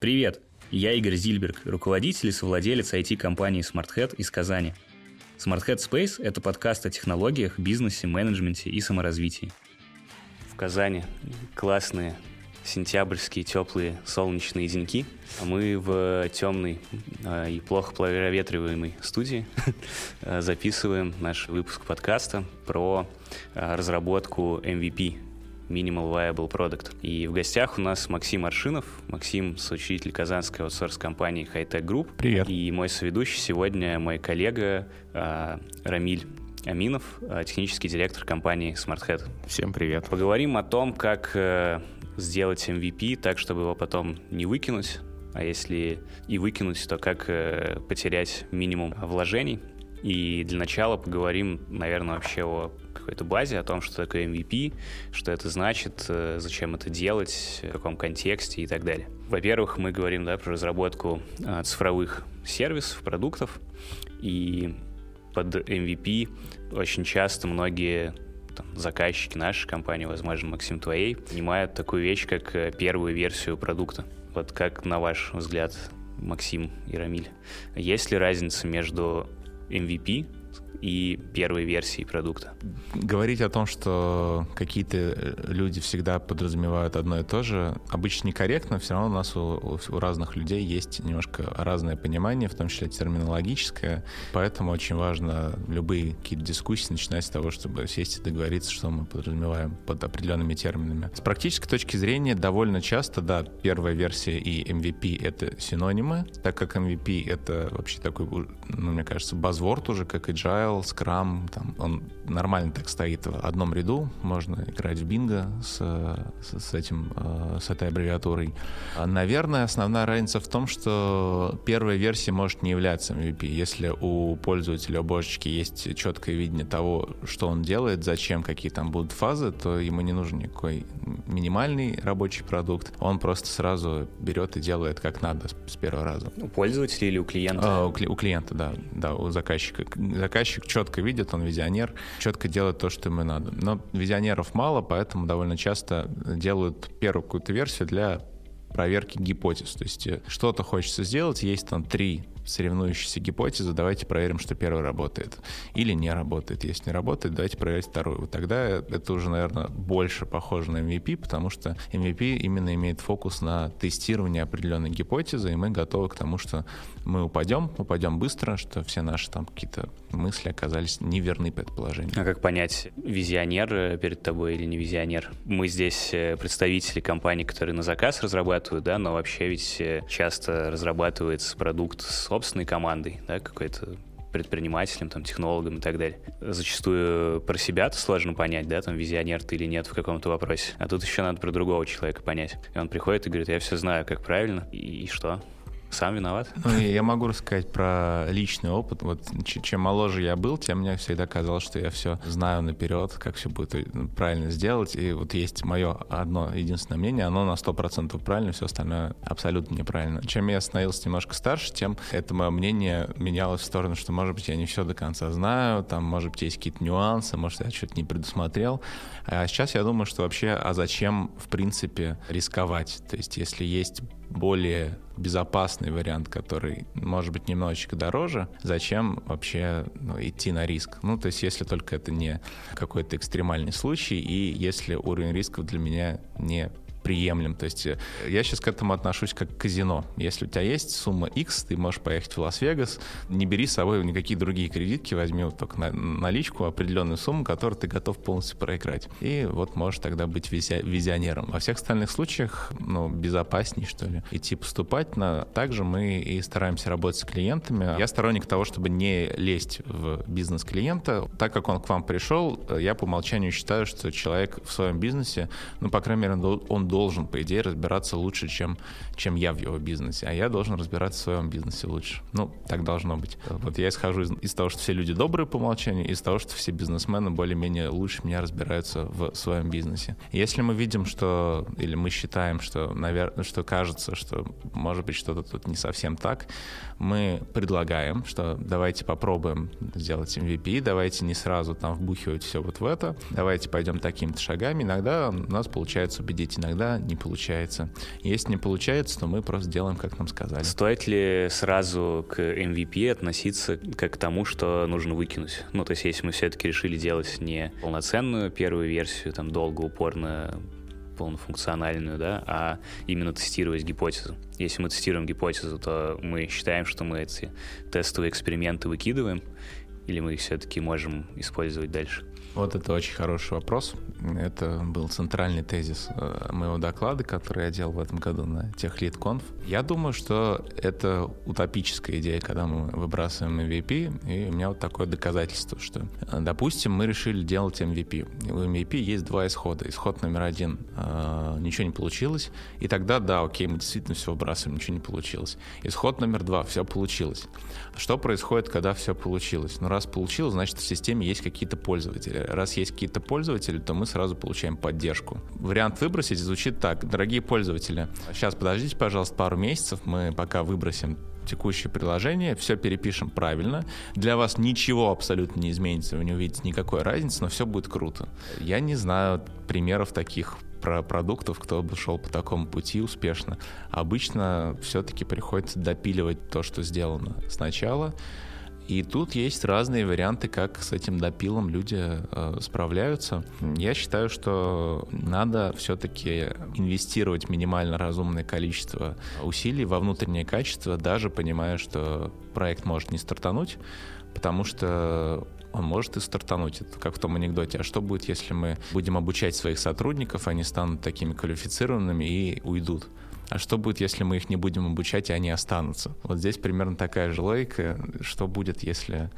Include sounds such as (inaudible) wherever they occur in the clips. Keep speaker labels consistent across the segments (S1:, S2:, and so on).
S1: Привет, я Игорь Зильберг, руководитель и совладелец IT-компании SmartHead из Казани. SmartHead Space – это подкаст о технологиях, бизнесе, менеджменте и саморазвитии. В Казани классные сентябрьские теплые солнечные деньки. А мы в темной а, и плохо проветриваемой студии а, (laughs) записываем наш выпуск подкаста про разработку MVP Minimal Viable Product. И в гостях у нас Максим Аршинов. Максим — соучредитель казанской аутсорс-компании Hightech Group.
S2: Привет.
S1: И мой соведущий сегодня мой коллега Рамиль Аминов, технический директор компании SmartHead.
S2: Всем привет.
S1: Поговорим о том, как э, сделать MVP так, чтобы его потом не выкинуть, а если и выкинуть, то как э, потерять минимум вложений. И для начала поговорим, наверное, вообще о какой-то базе, о том, что такое MVP, что это значит, э, зачем это делать, в каком контексте и так далее. Во-первых, мы говорим да, про разработку э, цифровых сервисов, продуктов, и под MVP очень часто многие там, заказчики нашей компании, возможно, Максим, твоей, понимают такую вещь, как э, первую версию продукта. Вот как, на ваш взгляд, Максим и Рамиль, есть ли разница между MVP и первой версии продукта.
S2: Говорить о том, что какие-то э, люди всегда подразумевают одно и то же, обычно некорректно, все равно у нас у, у разных людей есть немножко разное понимание, в том числе терминологическое, поэтому очень важно любые какие-то дискуссии начинать с того, чтобы сесть и договориться, что мы подразумеваем под определенными терминами. С практической точки зрения довольно часто, да, первая версия и MVP — это синонимы, так как MVP — это вообще такой, ну, мне кажется, базворд уже, как agile, Agile, Scrum, там, он нормально так стоит в одном ряду, можно играть в бинго с, с, с, этим, э, с этой аббревиатурой. А, наверное, основная разница в том, что первая версия может не являться MVP. Если у пользователя у божечки есть четкое видение того, что он делает, зачем, какие там будут фазы, то ему не нужен никакой минимальный рабочий продукт. Он просто сразу берет и делает как надо с, первого раза.
S1: У пользователя или у клиента?
S2: А, у, у клиента, да. Да, у заказчика. Заказчик заказчик четко видит, он визионер, четко делает то, что ему надо. Но визионеров мало, поэтому довольно часто делают первую какую-то версию для проверки гипотез. То есть э, что-то хочется сделать, есть там три соревнующиеся гипотезы, давайте проверим, что первый работает. Или не работает. Если не работает, давайте проверить вторую. Тогда это уже, наверное, больше похоже на MVP, потому что MVP именно имеет фокус на тестирование определенной гипотезы, и мы готовы к тому, что мы упадем, упадем быстро, что все наши там какие-то мысли оказались неверны предположения.
S1: А как понять, визионер э, перед тобой или не визионер? Мы здесь э, представители компаний, которые на заказ разрабатывают, да, но вообще ведь э, часто разрабатывается продукт с собственной командой, да, какой-то предпринимателем, там, технологом и так далее. Зачастую про себя-то сложно понять, да, там, визионер ты или нет в каком-то вопросе. А тут еще надо про другого человека понять. И он приходит и говорит, я все знаю, как правильно, и, и что? Сам виноват?
S2: Ну, я могу рассказать про личный опыт. Вот чем моложе я был, тем мне всегда казалось, что я все знаю наперед, как все будет правильно сделать. И вот есть мое одно единственное мнение, оно на 100% правильно, все остальное абсолютно неправильно. Чем я становился немножко старше, тем это мое мнение менялось в сторону, что, может быть, я не все до конца знаю, там, может быть, есть какие-то нюансы, может, я что-то не предусмотрел. А сейчас я думаю, что вообще, а зачем, в принципе, рисковать? То есть, если есть более безопасный вариант, который может быть немножечко дороже, зачем вообще ну, идти на риск? Ну, то есть, если только это не какой-то экстремальный случай, и если уровень рисков для меня не приемлем. То есть э, я сейчас к этому отношусь как к казино. Если у тебя есть сумма X, ты можешь поехать в Лас-Вегас, не бери с собой никакие другие кредитки, возьми вот только на, наличку, определенную сумму, которую ты готов полностью проиграть. И вот можешь тогда быть визи- визионером. Во всех остальных случаях, ну, безопаснее, что ли, идти поступать. Но также мы и стараемся работать с клиентами. Я сторонник того, чтобы не лезть в бизнес клиента. Так как он к вам пришел, я по умолчанию считаю, что человек в своем бизнесе, ну, по крайней мере, он должен, по идее, разбираться лучше, чем, чем я в его бизнесе, а я должен разбираться в своем бизнесе лучше. Ну, так должно быть. Вот я исхожу из, из того, что все люди добрые по умолчанию, из того, что все бизнесмены более-менее лучше меня разбираются в своем бизнесе. Если мы видим, что, или мы считаем, что, наверное, что кажется, что может быть что-то тут не совсем так, мы предлагаем, что давайте попробуем сделать MVP, давайте не сразу там вбухивать все вот в это, давайте пойдем такими-то шагами. Иногда у нас получается убедить, иногда иногда не получается. Если не получается, то мы просто делаем, как нам сказали.
S1: Стоит ли сразу к MVP относиться как к тому, что нужно выкинуть? Ну, то есть, если мы все-таки решили делать не полноценную первую версию, там, долго, упорно полнофункциональную, да, а именно тестировать гипотезу. Если мы тестируем гипотезу, то мы считаем, что мы эти тестовые эксперименты выкидываем, или мы их все-таки можем использовать дальше?
S2: Вот это очень хороший вопрос. Это был центральный тезис э, моего доклада, который я делал в этом году на TechLead.conf. Я думаю, что это утопическая идея, когда мы выбрасываем MVP, и у меня вот такое доказательство, что, э, допустим, мы решили делать MVP. У MVP есть два исхода. Исход номер один э, — ничего не получилось, и тогда, да, окей, мы действительно все выбрасываем, ничего не получилось. Исход номер два — все получилось. Что происходит, когда все получилось? Ну, раз получилось, значит, в системе есть какие-то пользователи раз есть какие-то пользователи, то мы сразу получаем поддержку. Вариант выбросить звучит так. Дорогие пользователи, сейчас подождите, пожалуйста, пару месяцев, мы пока выбросим текущее приложение, все перепишем правильно. Для вас ничего абсолютно не изменится, вы не увидите никакой разницы, но все будет круто. Я не знаю примеров таких про продуктов, кто бы шел по такому пути успешно. Обычно все-таки приходится допиливать то, что сделано сначала, и тут есть разные варианты, как с этим допилом люди э, справляются. Я считаю, что надо все-таки инвестировать минимально разумное количество усилий во внутреннее качество, даже понимая, что проект может не стартануть, потому что он может и стартануть. Это как в том анекдоте. А что будет, если мы будем обучать своих сотрудников, они станут такими квалифицированными и уйдут? А что будет, если мы их не будем обучать, и они останутся? Вот здесь примерно такая же логика. Что будет, если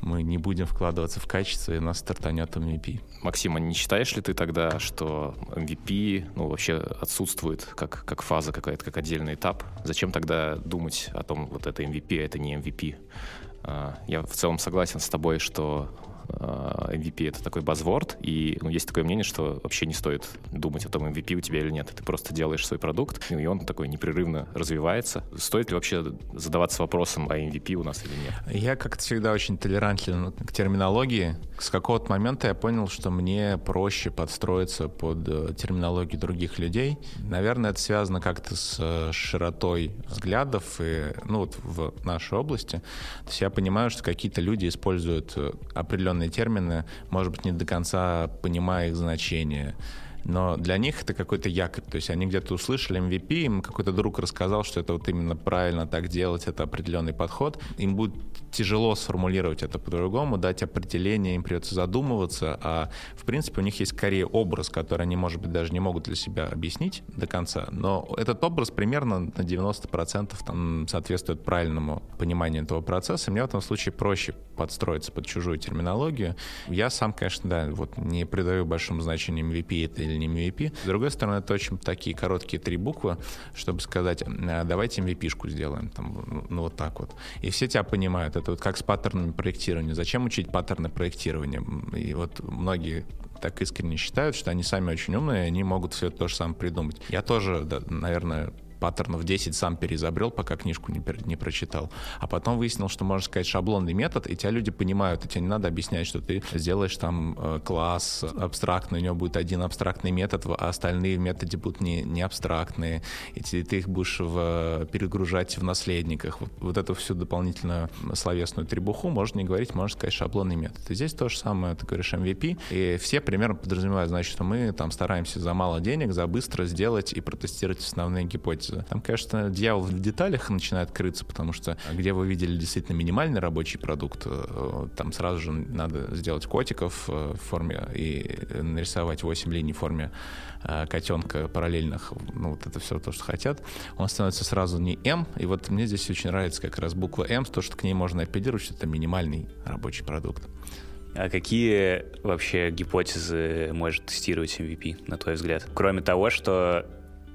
S2: мы не будем вкладываться в качество, и у нас стартанет MVP.
S3: Максим, а не считаешь ли ты тогда, что MVP ну, вообще отсутствует как, как фаза какая-то, как отдельный этап? Зачем тогда думать о том, вот это MVP, а это не MVP? А, я в целом согласен с тобой, что MVP э, — это такой базворд, и ну, есть такое мнение, что вообще не стоит думать о том, MVP у тебя или нет. Ты просто делаешь свой продукт, и он такой непрерывно развивается. Стоит ли вообще задаваться вопросом, а MVP у нас или нет?
S2: Я как-то всегда очень толерантен к терминологии. С какого-то момента я понял, что мне проще подстроиться под э, терминологию других людей. Наверное, это связано как-то с э, широтой взглядов и, ну, вот в нашей области. То есть я понимаю, что какие-то люди используют определенные определенные термины, может быть, не до конца понимая их значение но для них это какой-то якорь. То есть они где-то услышали MVP, им какой-то друг рассказал, что это вот именно правильно так делать, это определенный подход. Им будет тяжело сформулировать это по-другому, дать определение, им придется задумываться, а в принципе у них есть скорее образ, который они, может быть, даже не могут для себя объяснить до конца, но этот образ примерно на 90% там соответствует правильному пониманию этого процесса. Мне в этом случае проще подстроиться под чужую терминологию. Я сам, конечно, да, вот не придаю большому значению MVP это или не MVP. С другой стороны, это очень такие короткие три буквы, чтобы сказать, «А, давайте MVP-шку сделаем, там, ну вот так вот. И все тебя понимают. Это вот как с паттернами проектирования. Зачем учить паттерны проектирования? И вот многие так искренне считают, что они сами очень умные, они могут все то же самое придумать. Я тоже, да, наверное, паттернов 10 сам переизобрел, пока книжку не, не прочитал. А потом выяснил, что можно сказать шаблонный метод, и тебя люди понимают, и тебе не надо объяснять, что ты сделаешь там э, класс абстрактный, у него будет один абстрактный метод, а остальные в методе будут не, не абстрактные, и ты, ты их будешь в, перегружать в наследниках. Вот, вот эту всю дополнительную словесную требуху можно не говорить, можно сказать шаблонный метод. И здесь то же самое, ты говоришь MVP, и все примерно подразумевают, значит, что мы там стараемся за мало денег, за быстро сделать и протестировать основные гипотезы гипотезы. Там, конечно, дьявол в деталях начинает крыться, потому что где вы видели действительно минимальный рабочий продукт, э, там сразу же надо сделать котиков э, в форме и нарисовать 8 линий в форме э, котенка параллельных, ну вот это все то, что хотят, он становится сразу не М, и вот мне здесь очень нравится как раз буква М, то, что к ней можно апеллировать, что это минимальный рабочий продукт.
S1: А какие вообще гипотезы может тестировать MVP, на твой взгляд? Кроме того, что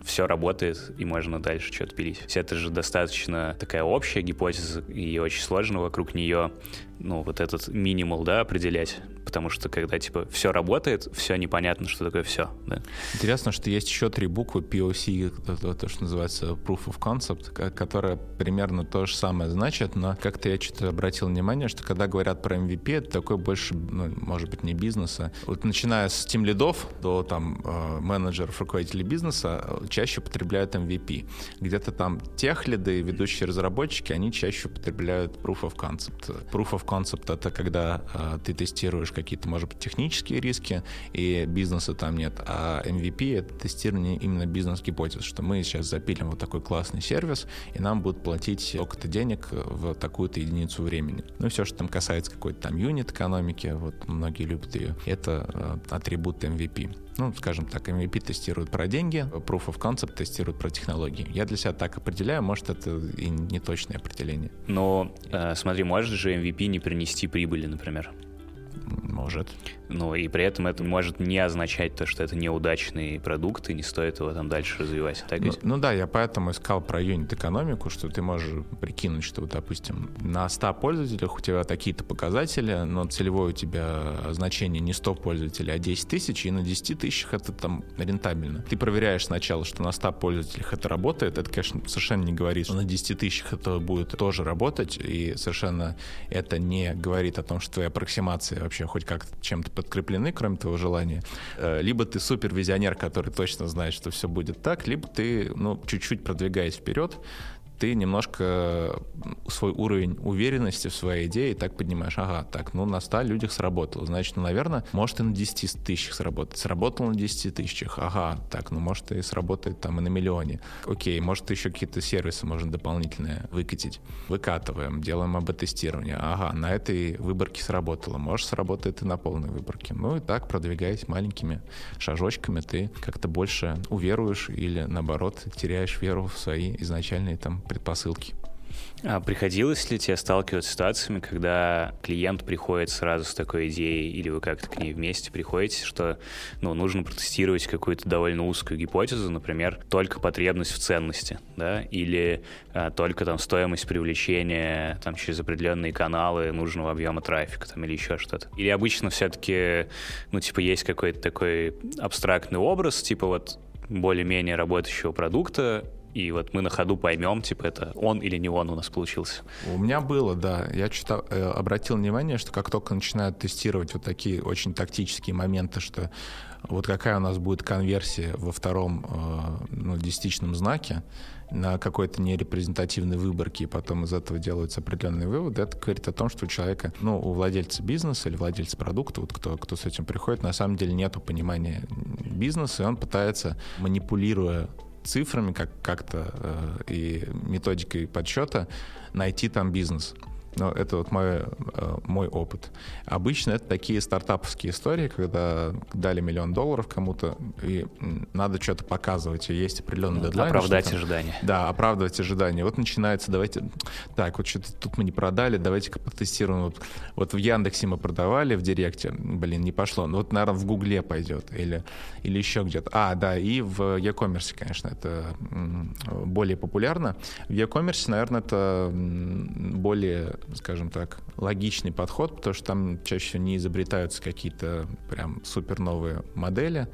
S1: все работает, и можно дальше что-то пилить. Это же достаточно такая общая гипотеза, и очень сложно вокруг нее, ну, вот этот минимал, да, определять, потому что когда, типа, все работает, все непонятно, что такое все, да.
S2: Интересно, что есть еще три буквы POC, то, то, что называется Proof of Concept, которая примерно то же самое значит, но как-то я что-то обратил внимание, что когда говорят про MVP, это такой больше, ну, может быть, не бизнеса. Вот начиная с тим лидов до там э, менеджеров, руководителей бизнеса, чаще употребляют MVP. Где-то там тех лиды, ведущие разработчики, они чаще употребляют Proof of Concept. Proof of Concept — это когда э, ты тестируешь какие-то, может быть, технические риски, и бизнеса там нет, а MVP — это тестирование именно бизнес-гипотез, что мы сейчас запилим вот такой классный сервис, и нам будут платить столько-то денег в такую-то единицу времени. Ну и все, что там касается какой-то там юнит экономики, вот многие любят ее, это э, атрибут MVP. Ну, скажем так, MVP тестирует про деньги, Proof of Concept тестирует про технологии. Я для себя так определяю, может, это и не точное определение.
S1: Но, э, смотри, может же MVP не принести прибыли, например?
S2: Может.
S1: Ну, и при этом это может не означать то, что это неудачный продукт, и не стоит его там дальше развивать. Так
S2: ну, ну да, я поэтому искал про юнит-экономику, что ты можешь прикинуть, что, допустим, на 100 пользователях у тебя такие-то показатели, но целевое у тебя значение не 100 пользователей, а 10 тысяч, и на 10 тысячах это там рентабельно. Ты проверяешь сначала, что на 100 пользователях это работает, это, конечно, совершенно не говорит, что на 10 тысячах это будет тоже работать, и совершенно это не говорит о том, что твоя аппроксимация вообще хоть как-то чем-то подкреплены, кроме твоего желания. Э, либо ты супервизионер, который точно знает, что все будет так, либо ты, ну, чуть-чуть продвигаясь вперед, ты немножко свой уровень уверенности в своей идее так поднимаешь. Ага, так, ну на 100 людях сработало. Значит, ну, наверное, может и на 10 тысячах сработать. Сработало на 10 тысячах. Ага, так, ну может и сработает там и на миллионе. Окей, может еще какие-то сервисы можно дополнительные выкатить. Выкатываем, делаем АБ-тестирование. Ага, на этой выборке сработало. Может, сработает и на полной выборке. Ну и так, продвигаясь маленькими шажочками, ты как-то больше уверуешь или, наоборот, теряешь веру в свои изначальные там предпосылки.
S1: А приходилось ли тебе сталкиваться с ситуациями, когда клиент приходит сразу с такой идеей, или вы как-то к ней вместе приходите, что ну, нужно протестировать какую-то довольно узкую гипотезу, например, только потребность в ценности, да, или а, только там стоимость привлечения там, через определенные каналы нужного объема трафика, там, или еще что-то. Или обычно все-таки, ну, типа, есть какой-то такой абстрактный образ, типа вот более-менее работающего продукта, и вот мы на ходу поймем, типа, это он или не он у нас получился.
S2: У меня было, да. Я что-то э, обратил внимание, что как только начинают тестировать вот такие очень тактические моменты, что вот какая у нас будет конверсия во втором э, ну, десятичном знаке на какой-то нерепрезентативной выборке, и потом из этого делаются определенные выводы, это говорит о том, что у человека, ну, у владельца бизнеса или владельца продукта, вот кто, кто с этим приходит, на самом деле нету понимания бизнеса, и он пытается, манипулируя цифрами как, как-то э, и методикой подсчета найти там бизнес. Но это вот мой, э, мой опыт. Обычно это такие стартаповские истории, когда дали миллион долларов кому-то, и надо что-то показывать, и есть определенный ну, дедлайн.
S1: Оправдать ожидания.
S2: Да, оправдывать ожидания. Вот начинается, давайте, так, вот что-то тут мы не продали, давайте-ка потестируем. Вот, вот в Яндексе мы продавали, в Директе, блин, не пошло. Ну вот, наверное, в Гугле пойдет, или, или еще где-то. А, да, и в e-commerce, конечно, это более популярно. В e-commerce, наверное, это более скажем так, логичный подход, потому что там чаще всего не изобретаются какие-то прям супер новые модели.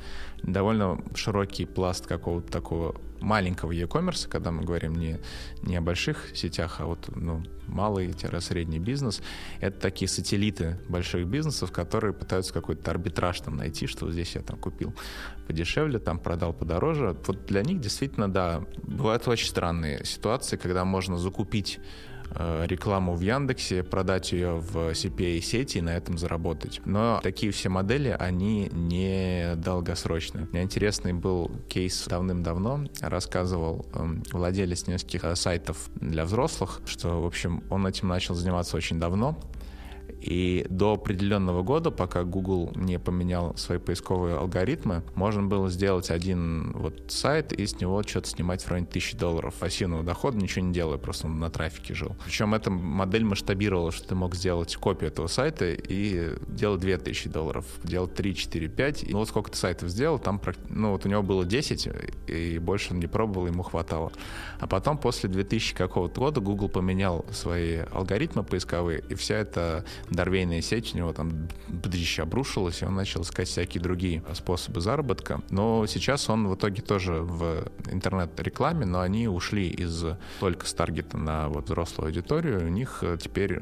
S2: Довольно широкий пласт какого-то такого маленького e-commerce, когда мы говорим не, не о больших сетях, а вот ну, малый-средний бизнес, это такие сателлиты больших бизнесов, которые пытаются какой-то арбитраж там найти, что здесь я там купил подешевле, там продал подороже. Вот для них действительно, да, бывают очень странные ситуации, когда можно закупить рекламу в Яндексе, продать ее в CPA-сети и на этом заработать. Но такие все модели, они не долгосрочные. У меня интересный был кейс давным-давно. Рассказывал эм, владелец нескольких э, сайтов для взрослых, что, в общем, он этим начал заниматься очень давно. И до определенного года, пока Google не поменял свои поисковые алгоритмы, можно было сделать один вот сайт и с него что-то снимать в районе тысячи долларов пассивного дохода, ничего не делая, просто он на трафике жил. Причем эта модель масштабировала, что ты мог сделать копию этого сайта и делать 2000 долларов, делать 3, 4, 5. И ну вот сколько ты сайтов сделал, там, ну вот у него было 10, и больше он не пробовал, ему хватало. А потом после 2000 какого-то года Google поменял свои алгоритмы поисковые, и вся эта дорвейная сеть, у него там бдыщ обрушилась, и он начал искать всякие другие способы заработка. Но сейчас он в итоге тоже в интернет-рекламе, но они ушли из только с таргета на вот взрослую аудиторию, у них теперь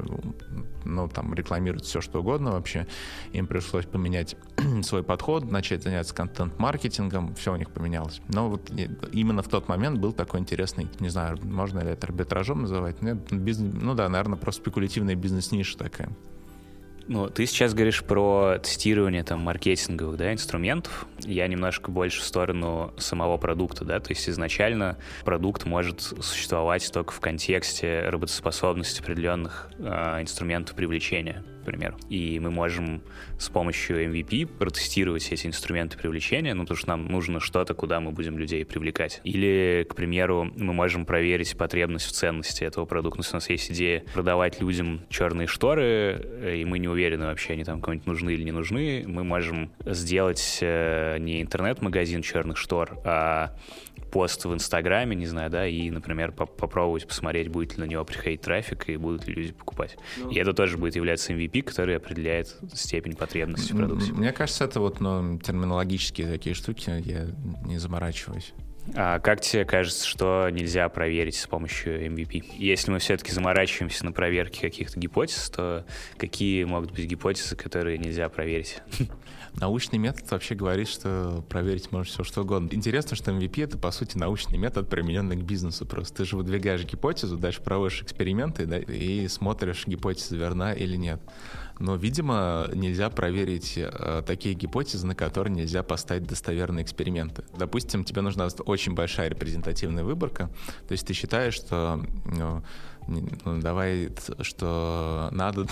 S2: ну, там рекламируют все, что угодно вообще. Им пришлось поменять (clears throat) свой подход, начать заняться контент-маркетингом, все у них поменялось. Но вот именно в тот момент был такой интересный, не знаю, можно ли это арбитражом называть, ну, бизнес, ну да, наверное, просто спекулятивная бизнес-ниша такая.
S1: Ну, ты сейчас говоришь про тестирование там маркетинговых, да, инструментов. Я немножко больше в сторону самого продукта, да, то есть изначально продукт может существовать только в контексте работоспособности определенных э, инструментов привлечения примеру. И мы можем с помощью MVP протестировать эти инструменты привлечения, ну, потому что нам нужно что-то, куда мы будем людей привлекать. Или, к примеру, мы можем проверить потребность в ценности этого продукта. У нас есть идея продавать людям черные шторы, и мы не уверены вообще, они там кому-нибудь нужны или не нужны, мы можем сделать э, не интернет-магазин черных штор, а пост в Инстаграме, не знаю, да, и, например, по попробовать посмотреть, будет ли на него приходить трафик и будут ли люди покупать. Ну, и это тоже будет являться MVP, который определяет степень потребности в продукте.
S2: Мне кажется, это вот ну, терминологические такие штуки, я не заморачиваюсь.
S1: А как тебе кажется, что нельзя проверить с помощью MVP? Если мы все-таки заморачиваемся на проверке каких-то гипотез, то какие могут быть гипотезы, которые нельзя проверить? (laughs)
S2: Научный метод вообще говорит, что проверить можно все что угодно. Интересно, что MVP — это, по сути, научный метод, примененный к бизнесу. Просто ты же выдвигаешь гипотезу, дальше проводишь эксперименты да, и смотришь, гипотеза верна или нет. Но, видимо, нельзя проверить э, такие гипотезы, на которые нельзя поставить достоверные эксперименты. Допустим, тебе нужна очень большая репрезентативная выборка, то есть ты считаешь, что ну, ну, давай, что надо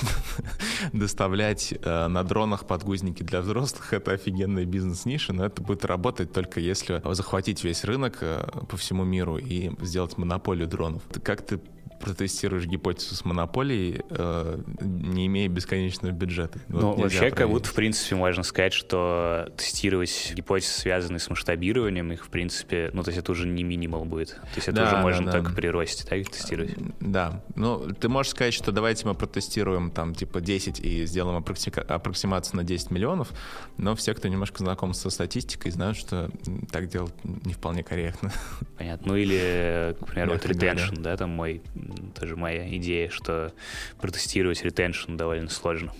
S2: (laughs) доставлять э, на дронах подгузники для взрослых, это офигенная бизнес-ниша, но это будет работать только если захватить весь рынок э, по всему миру и сделать монополию дронов. Как ты протестируешь гипотезу с монополией, э, не имея бесконечного бюджета.
S1: Вот ну, вообще, проверить. как будто, в принципе, можно сказать, что тестировать гипотезы, связанные с масштабированием, их, в принципе, ну, то есть это уже не минимал будет. То есть это да, уже можно да, только да. при росте, так, тестировать?
S2: Да. Ну, ты можешь сказать, что давайте мы протестируем там, типа, 10 и сделаем аппроксимацию на 10 миллионов, но все, кто немножко знаком со статистикой, знают, что так делать не вполне корректно.
S1: Понятно. Ну, или, к примеру, вот retention, да, там мой тоже моя идея, что протестировать ретеншн довольно сложно.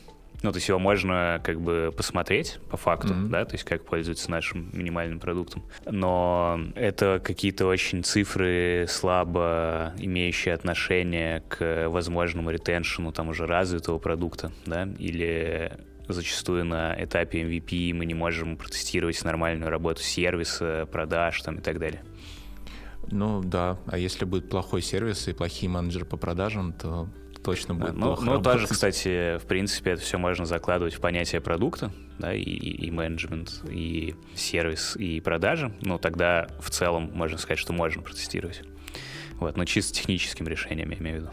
S1: Ну, то есть его можно как бы посмотреть по факту, mm-hmm. да, то есть как пользуются нашим минимальным продуктом. Но это какие-то очень цифры слабо имеющие отношение к возможному ретеншену там уже развитого продукта, да, или зачастую на этапе MVP мы не можем протестировать нормальную работу сервиса, продаж там и так далее.
S2: Ну да, а если будет плохой сервис и плохие менеджеры по продажам, то точно будет
S1: ну,
S2: плохо
S1: Ну, работать. тоже, кстати, в принципе, это все можно закладывать в понятие продукта, да, и, и менеджмент, и сервис, и продажи. Ну, тогда в целом можно сказать, что можно протестировать. Вот, но чисто техническим решением, я имею в виду.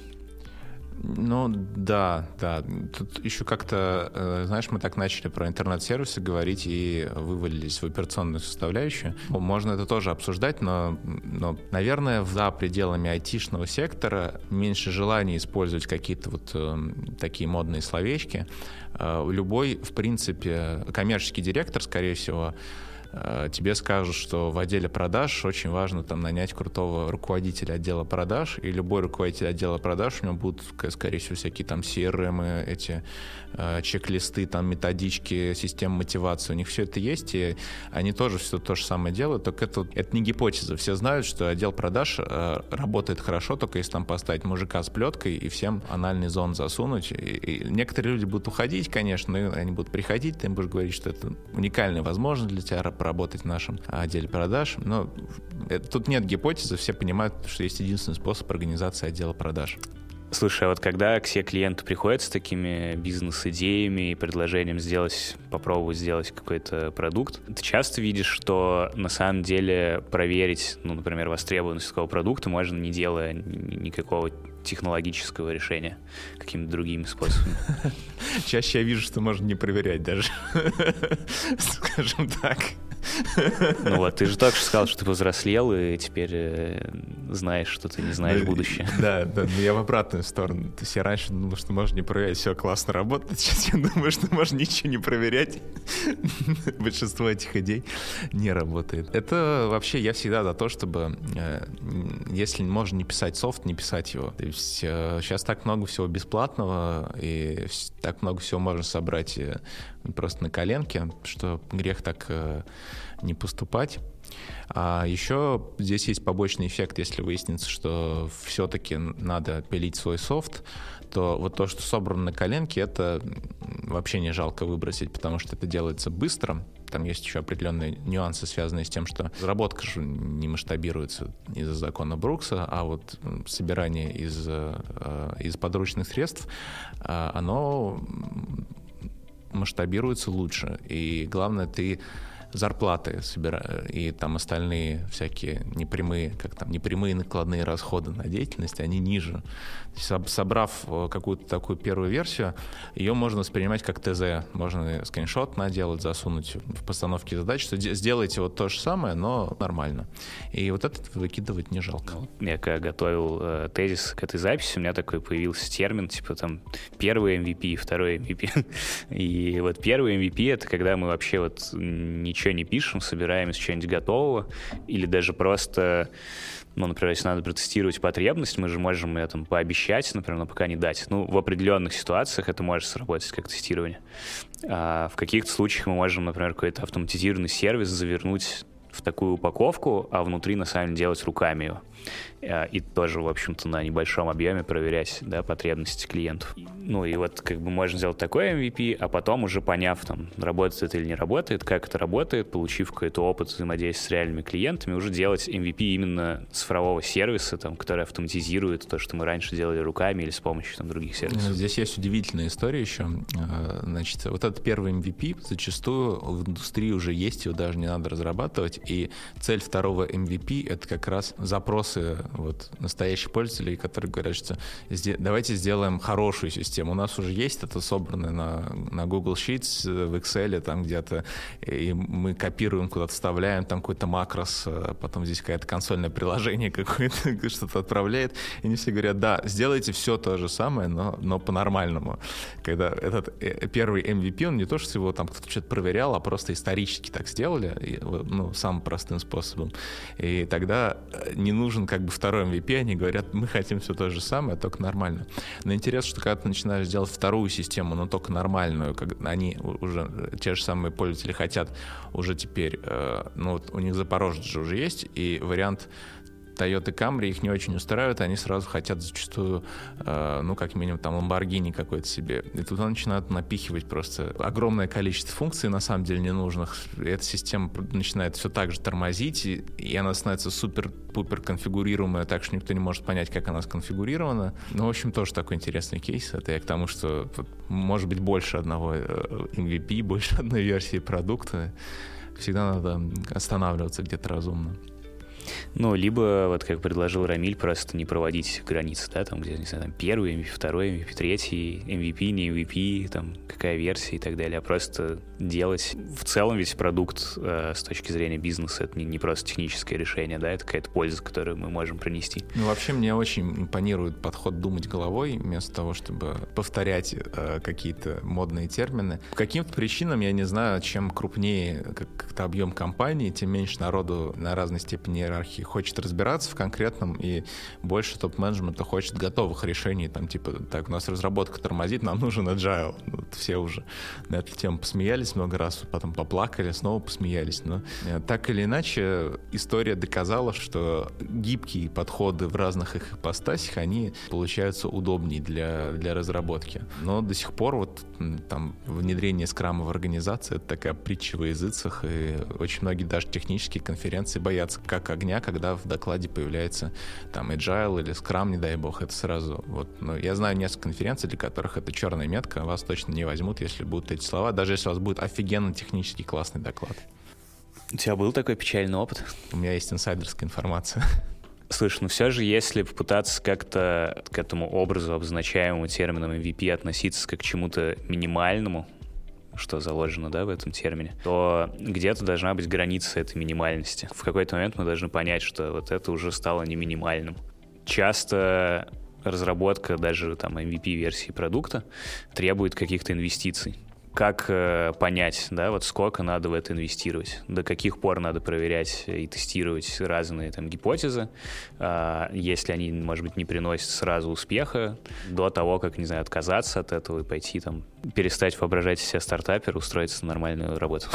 S2: Ну да, да. Тут еще как-то, э, знаешь, мы так начали про интернет-сервисы говорить и вывалились в операционную составляющую. Можно это тоже обсуждать, но, но наверное, за пределами айтишного сектора меньше желания использовать какие-то вот э, такие модные словечки. Э, любой, в принципе, коммерческий директор, скорее всего, тебе скажут, что в отделе продаж очень важно там нанять крутого руководителя отдела продаж, и любой руководитель отдела продаж, у него будут, скорее всего, всякие там CRM, эти э, чек-листы, там методички, системы мотивации, у них все это есть, и они тоже все то же самое делают, только это, это не гипотеза. Все знают, что отдел продаж э, работает хорошо, только если там поставить мужика с плеткой и всем анальный зон засунуть. И, и некоторые люди будут уходить, конечно, и они будут приходить, ты им будешь говорить, что это уникальная возможность для тебя поработать в нашем отделе продаж. Но это, тут нет гипотезы, все понимают, что есть единственный способ организации отдела продаж.
S1: Слушай, а вот когда к себе клиенты приходят с такими бизнес-идеями и предложением сделать, попробовать сделать какой-то продукт, ты часто видишь, что на самом деле проверить, ну, например, востребованность такого продукта можно не делая никакого технологического решения какими-то другими способами. (laughs)
S2: Чаще я вижу, что можно не проверять даже, (laughs) скажем так. (laughs)
S1: Ну вот, ты же только что сказал, что ты повзрослел, и теперь э, знаешь, что ты не знаешь будущее. (laughs)
S2: Да, да, но я в обратную сторону. То есть я раньше думал, что можно не проверять, все классно работает. (laughs) Сейчас я думаю, что можно ничего не проверять. Большинство этих идей не работает. Это вообще я всегда за то, чтобы э, если можно не писать софт, не писать его. То есть сейчас так много всего бесплатного, и так много всего можно собрать э, просто на коленке, что грех так э, не поступать. А еще здесь есть побочный эффект, если выяснится, что все-таки надо пилить свой софт, то вот то, что собрано на коленке, это вообще не жалко выбросить, потому что это делается быстро. Там есть еще определенные нюансы, связанные с тем, что разработка же не масштабируется из-за закона Брукса, а вот собирание из, э, из подручных средств, э, оно масштабируется лучше. И главное, ты зарплаты собира... и там остальные всякие непрямые, как там, непрямые накладные расходы на деятельность, они ниже. Собрав э, какую-то такую первую версию, ее можно воспринимать как ТЗ. Можно скриншот наделать, засунуть в постановке задач, что сделайте вот то же самое, но нормально. И вот это выкидывать не жалко.
S1: Я когда готовил э, тезис к этой записи, у меня такой появился термин, типа там первый MVP, второй MVP. (laughs) И вот первый MVP — это когда мы вообще вот ничего не пишем, собираем из чего-нибудь готового, или даже просто, ну, например, если надо протестировать потребность, мы же можем ее там пообещать, например, но пока не дать. Ну, в определенных ситуациях это может сработать как тестирование. А в каких-то случаях мы можем, например, какой-то автоматизированный сервис завернуть в такую упаковку, а внутри на самом деле делать руками его. Э, и тоже, в общем-то, на небольшом объеме проверять да, потребности клиентов. Ну и вот как бы можно сделать такой MVP, а потом уже поняв, там, работает это или не работает, как это работает, получив какой-то опыт взаимодействия с реальными клиентами, уже делать MVP именно цифрового сервиса, там, который автоматизирует то, что мы раньше делали руками или с помощью там, других сервисов.
S2: Ну, здесь есть удивительная история еще. Э, значит, вот этот первый MVP зачастую в индустрии уже есть, его даже не надо разрабатывать, и цель второго MVP — это как раз запросы вот, настоящих пользователей, которые говорят, что давайте сделаем хорошую систему. У нас уже есть это собрано на, на Google Sheets, э, в Excel там где-то, и мы копируем куда-то, вставляем там какой-то макрос, э, потом здесь какое-то консольное приложение (laughs) какое-то что-то отправляет, и они все говорят, да, сделайте все то же самое, но, но по-нормальному. Когда этот э, первый MVP, он не то, что его там кто-то что-то проверял, а просто исторически так сделали, ну, самым простым способом. И тогда не нужен как бы второй MVP, они говорят, мы хотим все то же самое, только нормально. Но интересно, что когда ты начинаешь делать вторую систему, но только нормальную, как они уже, те же самые пользователи хотят уже теперь, э, ну вот у них Запорожец же уже есть, и вариант Toyota Camry их не очень устраивает, они сразу хотят зачастую, э, ну, как минимум, там, Lamborghini какой-то себе. И они начинают напихивать просто огромное количество функций, на самом деле, ненужных. И эта система начинает все так же тормозить, и, и она становится супер-пупер конфигурируемая, так что никто не может понять, как она сконфигурирована. Ну, в общем, тоже такой интересный кейс. Это я к тому, что может быть больше одного э, MVP, больше одной версии продукта. Всегда надо останавливаться где-то разумно.
S1: Ну, либо, вот как предложил Рамиль, просто не проводить границы, да, там, где, не знаю, там, первый MVP, второй MVP, третий, MVP, не MVP, там, какая версия и так далее, а просто делать. В целом весь продукт э, с точки зрения бизнеса это не, не просто техническое решение, да, это какая-то польза, которую мы можем принести.
S2: Ну, вообще мне очень импонирует подход думать головой, вместо того, чтобы повторять э, какие-то модные термины. По каким-то причинам, я не знаю, чем крупнее как-то объем компании, тем меньше народу на разной степени иерархии хочет разбираться в конкретном, и больше топ-менеджмента хочет готовых решений, там, типа, так, у нас разработка тормозит, нам нужен agile. Вот все уже на эту тему посмеялись много раз, потом поплакали, снова посмеялись. Но э, так или иначе, история доказала, что гибкие подходы в разных их ипостасях, они получаются удобнее для, для разработки. Но до сих пор вот там внедрение скрама в организации — это такая притча во языцах, и очень многие даже технические конференции боятся как огня, когда в докладе появляется там agile или Scrum, не дай бог, это сразу вот, ну, я знаю несколько конференций, для которых это черная метка, вас точно не возьмут, если будут эти слова, даже если у вас будет офигенно технический классный доклад.
S1: У тебя был такой печальный опыт?
S2: У меня есть инсайдерская информация.
S1: Слушай, ну все же, если попытаться как-то к этому образу, обозначаемому термином MVP, относиться как к чему-то минимальному, что заложено, да, в этом термине, то где-то должна быть граница этой минимальности. В какой-то момент мы должны понять, что вот это уже стало не минимальным. Часто разработка даже там MVP-версии продукта требует каких-то инвестиций как э, понять, да, вот сколько надо в это инвестировать, до каких пор надо проверять и тестировать разные там гипотезы, э, если они, может быть, не приносят сразу успеха, до того, как, не знаю, отказаться от этого и пойти там, перестать воображать себя стартапер, устроиться на нормальную работу.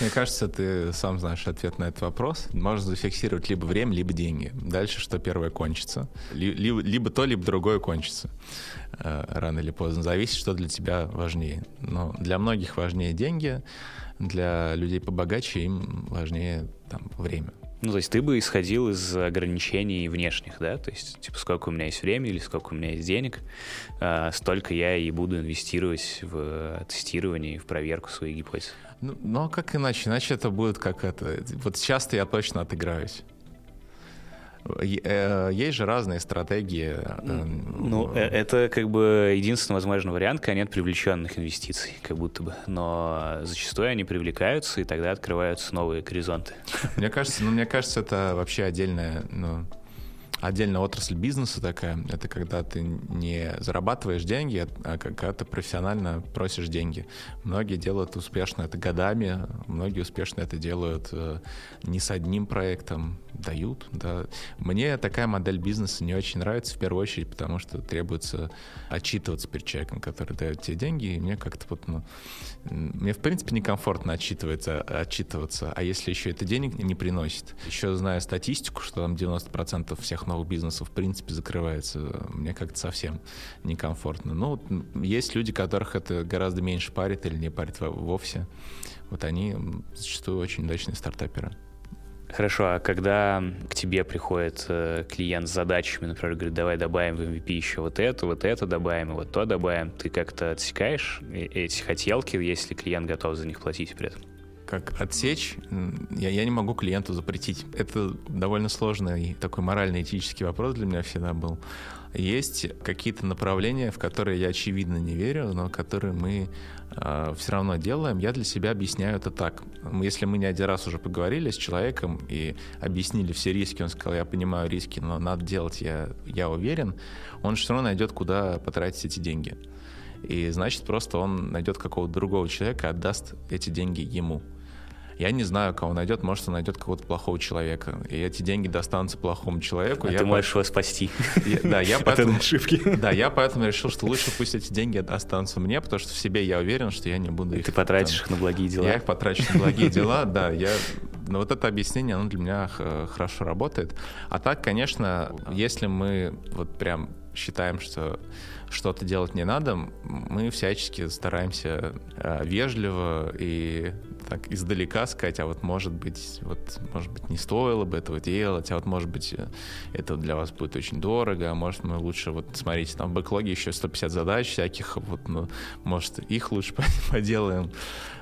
S2: Мне кажется, ты сам знаешь ответ на этот вопрос. Можно зафиксировать либо время, либо деньги. Дальше что первое кончится. Либо, либо то, либо другое кончится. Э, рано или поздно. Зависит, что для тебя важнее. Но для многих важнее деньги, для людей побогаче им важнее там, время.
S1: Ну, то есть ты бы исходил из ограничений внешних, да? То есть, типа, сколько у меня есть времени или сколько у меня есть денег, э, столько я и буду инвестировать в тестирование и в проверку своих гипотез.
S2: Ну, ну, а как иначе? Иначе это будет как это... Вот часто я точно отыграюсь. Э, есть же разные стратегии. Э,
S1: ну, э, это как бы единственный возможный вариант, когда нет привлеченных инвестиций, как будто бы. Но зачастую они привлекаются, и тогда открываются новые горизонты.
S2: Мне кажется, ну, мне кажется, это вообще отдельная, ну, отдельная отрасль бизнеса такая. Это когда ты не зарабатываешь деньги, а когда ты профессионально просишь деньги. Многие делают успешно это годами, многие успешно это делают э, не с одним проектом, дают. Да. Мне такая модель бизнеса не очень нравится, в первую очередь, потому что требуется отчитываться перед человеком, который дает тебе деньги, и мне как-то вот, ну, мне в принципе некомфортно отчитываться, отчитываться, а если еще это денег не приносит. Еще зная статистику, что там 90% всех новых бизнесов в принципе закрывается, мне как-то совсем некомфортно. Ну, есть люди, которых это гораздо меньше парит или не парит вовсе. Вот они зачастую очень удачные стартаперы.
S1: Хорошо, а когда к тебе приходит э, клиент с задачами, например, говорит, давай добавим в MVP еще вот это, вот это добавим, и вот то добавим, ты как-то отсекаешь эти хотелки, если клиент готов за них платить при этом?
S2: Как отсечь, я, я не могу клиенту запретить. Это довольно сложный такой морально-этический вопрос для меня всегда был. Есть какие-то направления, в которые я очевидно не верю, но которые мы э, все равно делаем. Я для себя объясняю это так. Если мы не один раз уже поговорили с человеком и объяснили все риски, он сказал, я понимаю риски, но надо делать, я, я уверен, он все равно найдет, куда потратить эти деньги. И значит, просто он найдет какого-то другого человека отдаст эти деньги ему. Я не знаю, кого найдет, может, он найдет какого-то плохого человека. И эти деньги достанутся плохому человеку.
S1: А
S2: я
S1: ты можешь его спасти.
S2: да, я (laughs) поэтому... ошибки. Да, я поэтому решил, что лучше пусть эти деньги останутся мне, потому что в себе я уверен, что я не буду их...
S1: Ты потратишь их на благие дела.
S2: Я их потрачу на благие (laughs) дела, да. Я но вот это объяснение, оно для меня хорошо работает. А так, конечно, если мы вот прям считаем, что что-то делать не надо, мы всячески стараемся э, вежливо и так издалека сказать, а вот может быть, вот может быть не стоило бы этого делать, а вот может быть э, это для вас будет очень дорого, а может мы лучше вот смотрите, там в бэклоге еще 150 задач всяких, вот ну может их лучше (laughs) поделаем,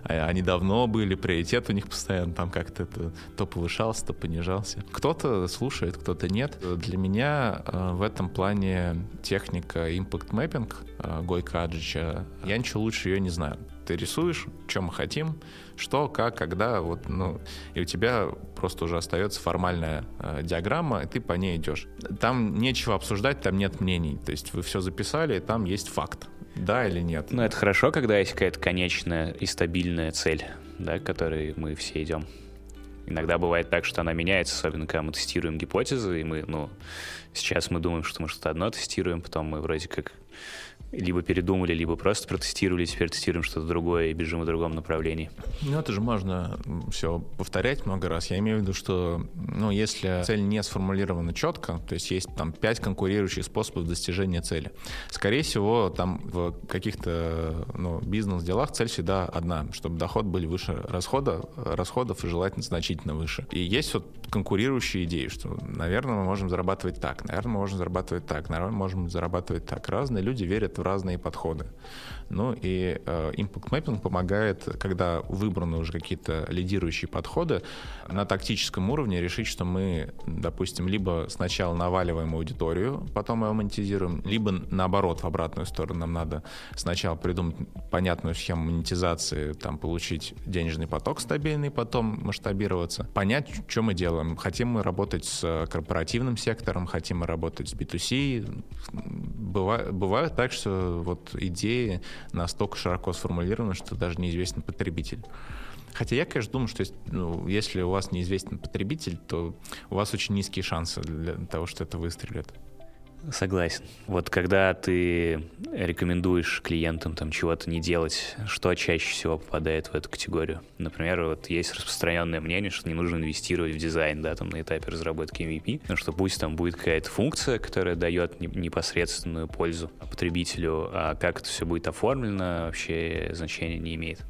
S2: а они давно были, приоритет у них постоянно там как-то это то повышался, то понижался. Кто-то слушает, кто-то нет. Для меня э, в этом плане техника э, Гойка Аджича, я ничего лучше ее не знаю. Ты рисуешь, что мы хотим, что, как, когда, вот, ну, и у тебя просто уже остается формальная э, диаграмма, и ты по ней идешь. Там нечего обсуждать, там нет мнений. То есть вы все записали, и там есть факт. Да или нет?
S1: Ну, это хорошо, когда есть какая-то конечная и стабильная цель, да, к которой мы все идем. Иногда бывает так, что она меняется, особенно когда мы тестируем гипотезы, и мы, ну, сейчас мы думаем, что мы что-то одно тестируем, потом мы вроде как либо передумали, либо просто протестировали, теперь тестируем что-то другое и бежим в другом направлении.
S2: Ну, это же можно все повторять много раз. Я имею в виду, что, ну, если цель не сформулирована четко, то есть есть там пять конкурирующих способов достижения цели, скорее всего, там в каких-то ну, бизнес-делах цель всегда одна, чтобы доход были выше расхода, расходов и желательно значительно выше. И есть вот конкурирующие идеи, что, наверное, мы можем зарабатывать так. наверное, можно зарабатывать так, наверное, можем зарабатывать так. Разные люди верят разные подходы. Ну и э, impact mapping помогает, когда выбраны уже какие-то лидирующие подходы, на тактическом уровне решить, что мы, допустим, либо сначала наваливаем аудиторию, потом ее монетизируем, либо наоборот, в обратную сторону нам надо сначала придумать понятную схему монетизации, там, получить денежный поток стабильный, потом масштабироваться, понять, что мы делаем. Хотим мы работать с корпоративным сектором, хотим мы работать с B2C. Бывает, бывает так, что вот идеи настолько широко сформулированы, что даже неизвестен потребитель. Хотя я, конечно, думаю, что ну, если у вас неизвестен потребитель, то у вас очень низкие шансы для того, что это выстрелит.
S1: Согласен. Вот когда ты рекомендуешь клиентам там чего-то не делать, что чаще всего попадает в эту категорию? Например, вот есть распространенное мнение, что не нужно инвестировать в дизайн, да, там на этапе разработки MVP, потому что пусть там будет какая-то функция, которая дает непосредственную пользу потребителю, а как это все будет оформлено, вообще значения не имеет.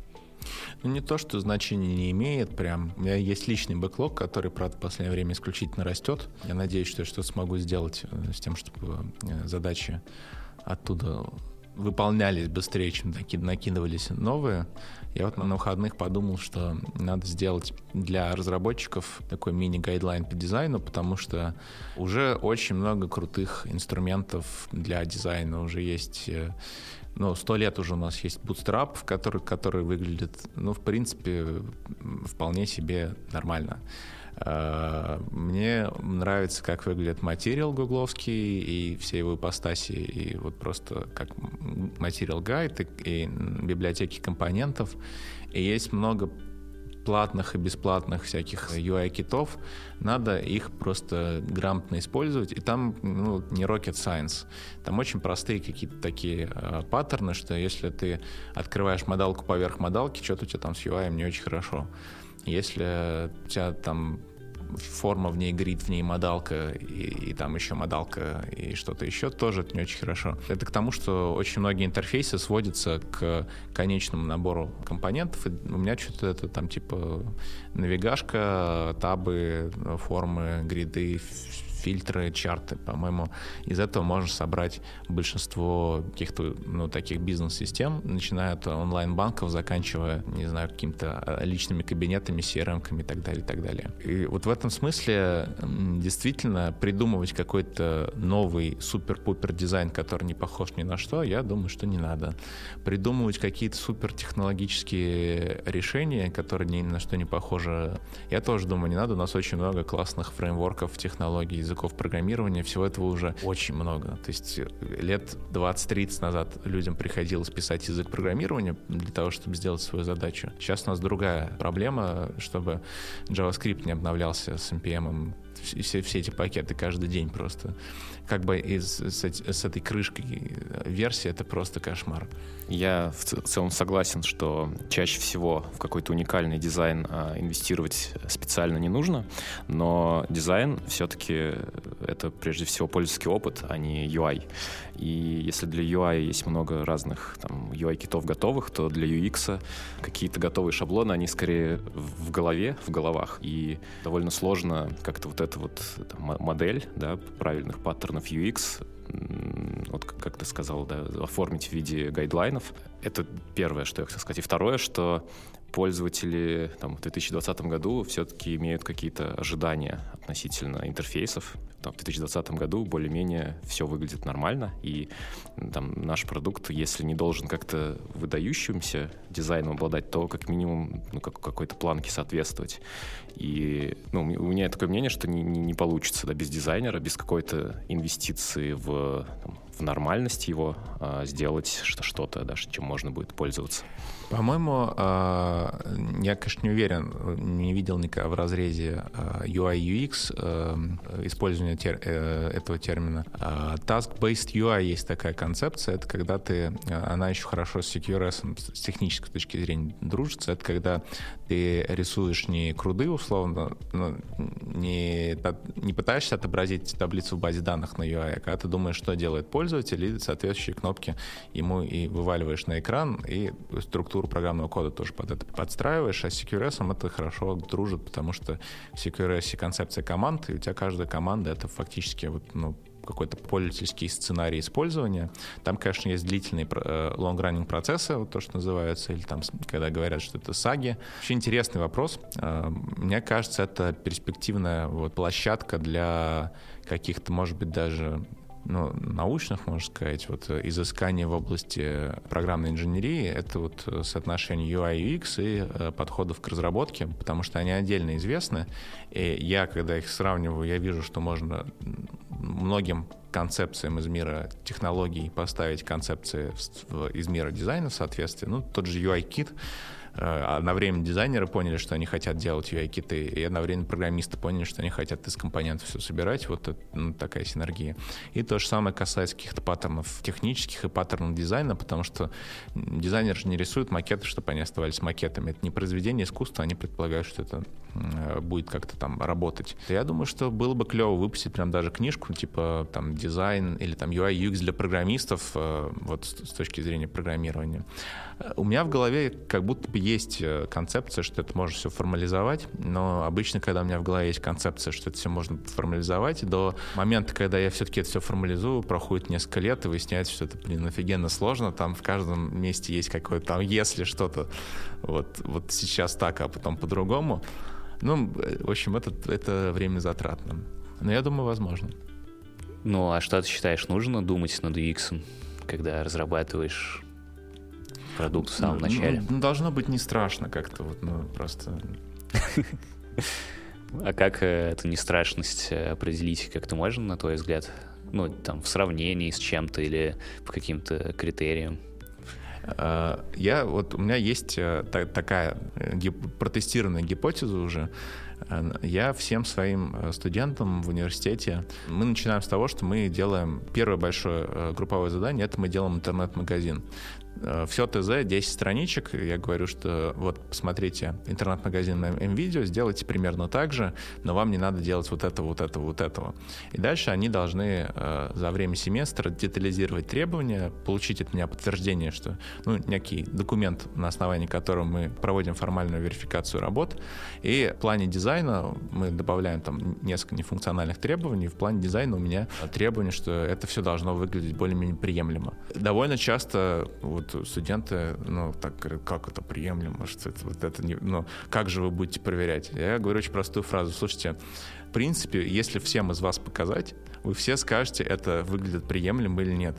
S2: Ну, не то, что значения не имеет прям. У меня есть личный бэклог, который, правда, в последнее время исключительно растет. Я надеюсь, что я что-то смогу сделать э, с тем, чтобы э, задачи оттуда выполнялись быстрее, чем накидывались новые. Я вот на выходных подумал, что надо сделать для разработчиков такой мини-гайдлайн по дизайну, потому что уже очень много крутых инструментов для дизайна. Уже есть э, ну, сто лет уже у нас есть Bootstrap, который, который выглядит, ну, в принципе, вполне себе нормально. А, мне нравится, как выглядит материал гугловский и все его ипостаси, и вот просто как материал гайд и, и библиотеки компонентов. И есть много платных и бесплатных всяких UI-китов, надо их просто грамотно использовать. И там ну, не rocket science. Там очень простые какие-то такие э, паттерны, что если ты открываешь модалку поверх модалки, что-то у тебя там с UI не очень хорошо. Если у тебя там форма в ней грид, в ней модалка, и, и там еще модалка, и что-то еще, тоже это не очень хорошо. Это к тому, что очень многие интерфейсы сводятся к конечному набору компонентов, и у меня что-то это там типа навигашка, табы, формы, гриды, фильтры, чарты. По-моему, из этого можно собрать большинство каких-то ну, таких бизнес-систем, начиная от онлайн-банков, заканчивая, не знаю, какими-то э, личными кабинетами, CRM-ками и так далее, и так далее. И вот в этом смысле действительно придумывать какой-то новый супер-пупер дизайн, который не похож ни на что, я думаю, что не надо. Придумывать какие-то супер-технологические решения, которые ни на что не похожи, я тоже думаю, не надо. У нас очень много классных фреймворков, технологий, языков программирования, всего этого уже очень много. То есть э, лет 20-30 назад людям приходилось писать язык программирования для того, чтобы сделать свою задачу. Сейчас у нас другая проблема, чтобы JavaScript не обновлялся с NPM все, все эти пакеты каждый день просто. Как бы из, с, с этой крышкой версии это просто кошмар.
S3: Я в целом согласен, что чаще всего в какой-то уникальный дизайн а, инвестировать специально не нужно, но дизайн все-таки это прежде всего пользовательский опыт, а не UI. И если для UI есть много разных там, UI-китов готовых, то для UX какие-то готовые шаблоны, они скорее в голове, в головах. И довольно сложно как-то вот эта вот там, модель да, правильных паттернов UX вот как ты сказал, да, оформить в виде гайдлайнов. Это первое, что я хотел сказать. И второе, что пользователи там, в 2020 году все-таки имеют какие-то ожидания относительно интерфейсов. Там, в 2020 году более-менее все выглядит нормально, и там, наш продукт, если не должен как-то выдающимся дизайном обладать, то как минимум ну, как, какой-то планке соответствовать. И ну, у меня такое мнение, что не, не, не получится да, без дизайнера, без какой-то инвестиции в, там, в нормальность его а, сделать что-то, да, чем можно будет пользоваться.
S2: По-моему, а, я, конечно, не уверен, не видел никогда в разрезе а, UI UX а, использования тер э, этого термина. Task-based UI есть такая концепция, это когда ты, она еще хорошо с CQRS с технической точки зрения дружится, это когда ты рисуешь не круды условно, ну, не, не пытаешься отобразить таблицу в базе данных на UI, а когда ты думаешь, что делает пользователь, и соответствующие кнопки ему и вываливаешь на экран, и структуру программного кода тоже под это подстраиваешь, а с CQRS это хорошо дружит, потому что в CQRS концепция команд, и у тебя каждая команда — это фактически вот, ну, какой-то пользовательский сценарий использования. Там, конечно, есть длительные э, long-running процессы, вот то, что называется, или там, когда говорят, что это саги. Очень интересный вопрос. Э, мне кажется, это перспективная вот площадка для каких-то, может быть, даже ну, научных, можно сказать, вот э, изысканий в области программной инженерии, это вот э, соотношение UI и UX и э, подходов к разработке, потому что они отдельно известны. И я, когда их сравниваю, я вижу, что можно многим концепциям из мира технологий поставить концепции из мира дизайна в соответствии. Ну, тот же UI-кит, одновременно дизайнеры поняли, что они хотят делать UI-киты, и одновременно программисты поняли, что они хотят из компонентов все собирать. Вот это, ну, такая синергия. И то же самое касается каких-то паттернов технических и паттернов дизайна, потому что дизайнер же не рисует макеты, чтобы они оставались макетами. Это не произведение искусства, они предполагают, что это э, будет как-то там работать. Я думаю, что было бы клево выпустить прям даже книжку, типа там дизайн или там UI, UX для программистов, э, вот с точки зрения программирования. У меня в голове как будто бы есть э, концепция, что это можно все формализовать, но обычно, когда у меня в голове есть концепция, что это все можно формализовать, до момента, когда я все-таки это все формализую, проходит несколько лет, и выясняется, что это, блин, офигенно сложно, там в каждом месте есть какое-то там, если что-то вот, вот сейчас так, а потом по-другому. Ну, в общем, это, это время затратно. Но я думаю, возможно.
S1: Ну, а что ты считаешь, нужно думать над UX, когда разрабатываешь продукт в самом ну, начале.
S2: Ну, должно быть не страшно как-то, вот, ну, просто...
S1: А как э, эту нестрашность э, определить, как-то можно, на твой взгляд? Ну, там, в сравнении с чем-то или по каким-то критериям?
S2: А, я, вот у меня есть э, такая протестированная гипотеза уже. Я всем своим студентам в университете, мы начинаем с того, что мы делаем первое большое групповое задание, это мы делаем интернет-магазин. Э, все ТЗ, 10 страничек. Я говорю, что вот посмотрите интернет-магазин на MVideo, сделайте примерно так же, но вам не надо делать вот это, вот это, вот этого. И дальше они должны э, за время семестра детализировать требования, получить от меня подтверждение, что ну, некий документ, на основании которого мы проводим формальную верификацию работ. И в плане дизайна мы добавляем там несколько нефункциональных требований. В плане дизайна у меня требование, что это все должно выглядеть более-менее приемлемо. Довольно часто вот студенты, ну, так говорят, как это приемлемо, что это, вот это не, ну, как же вы будете проверять? Я говорю очень простую фразу, слушайте, в принципе, если всем из вас показать, вы все скажете, это выглядит приемлемо или нет.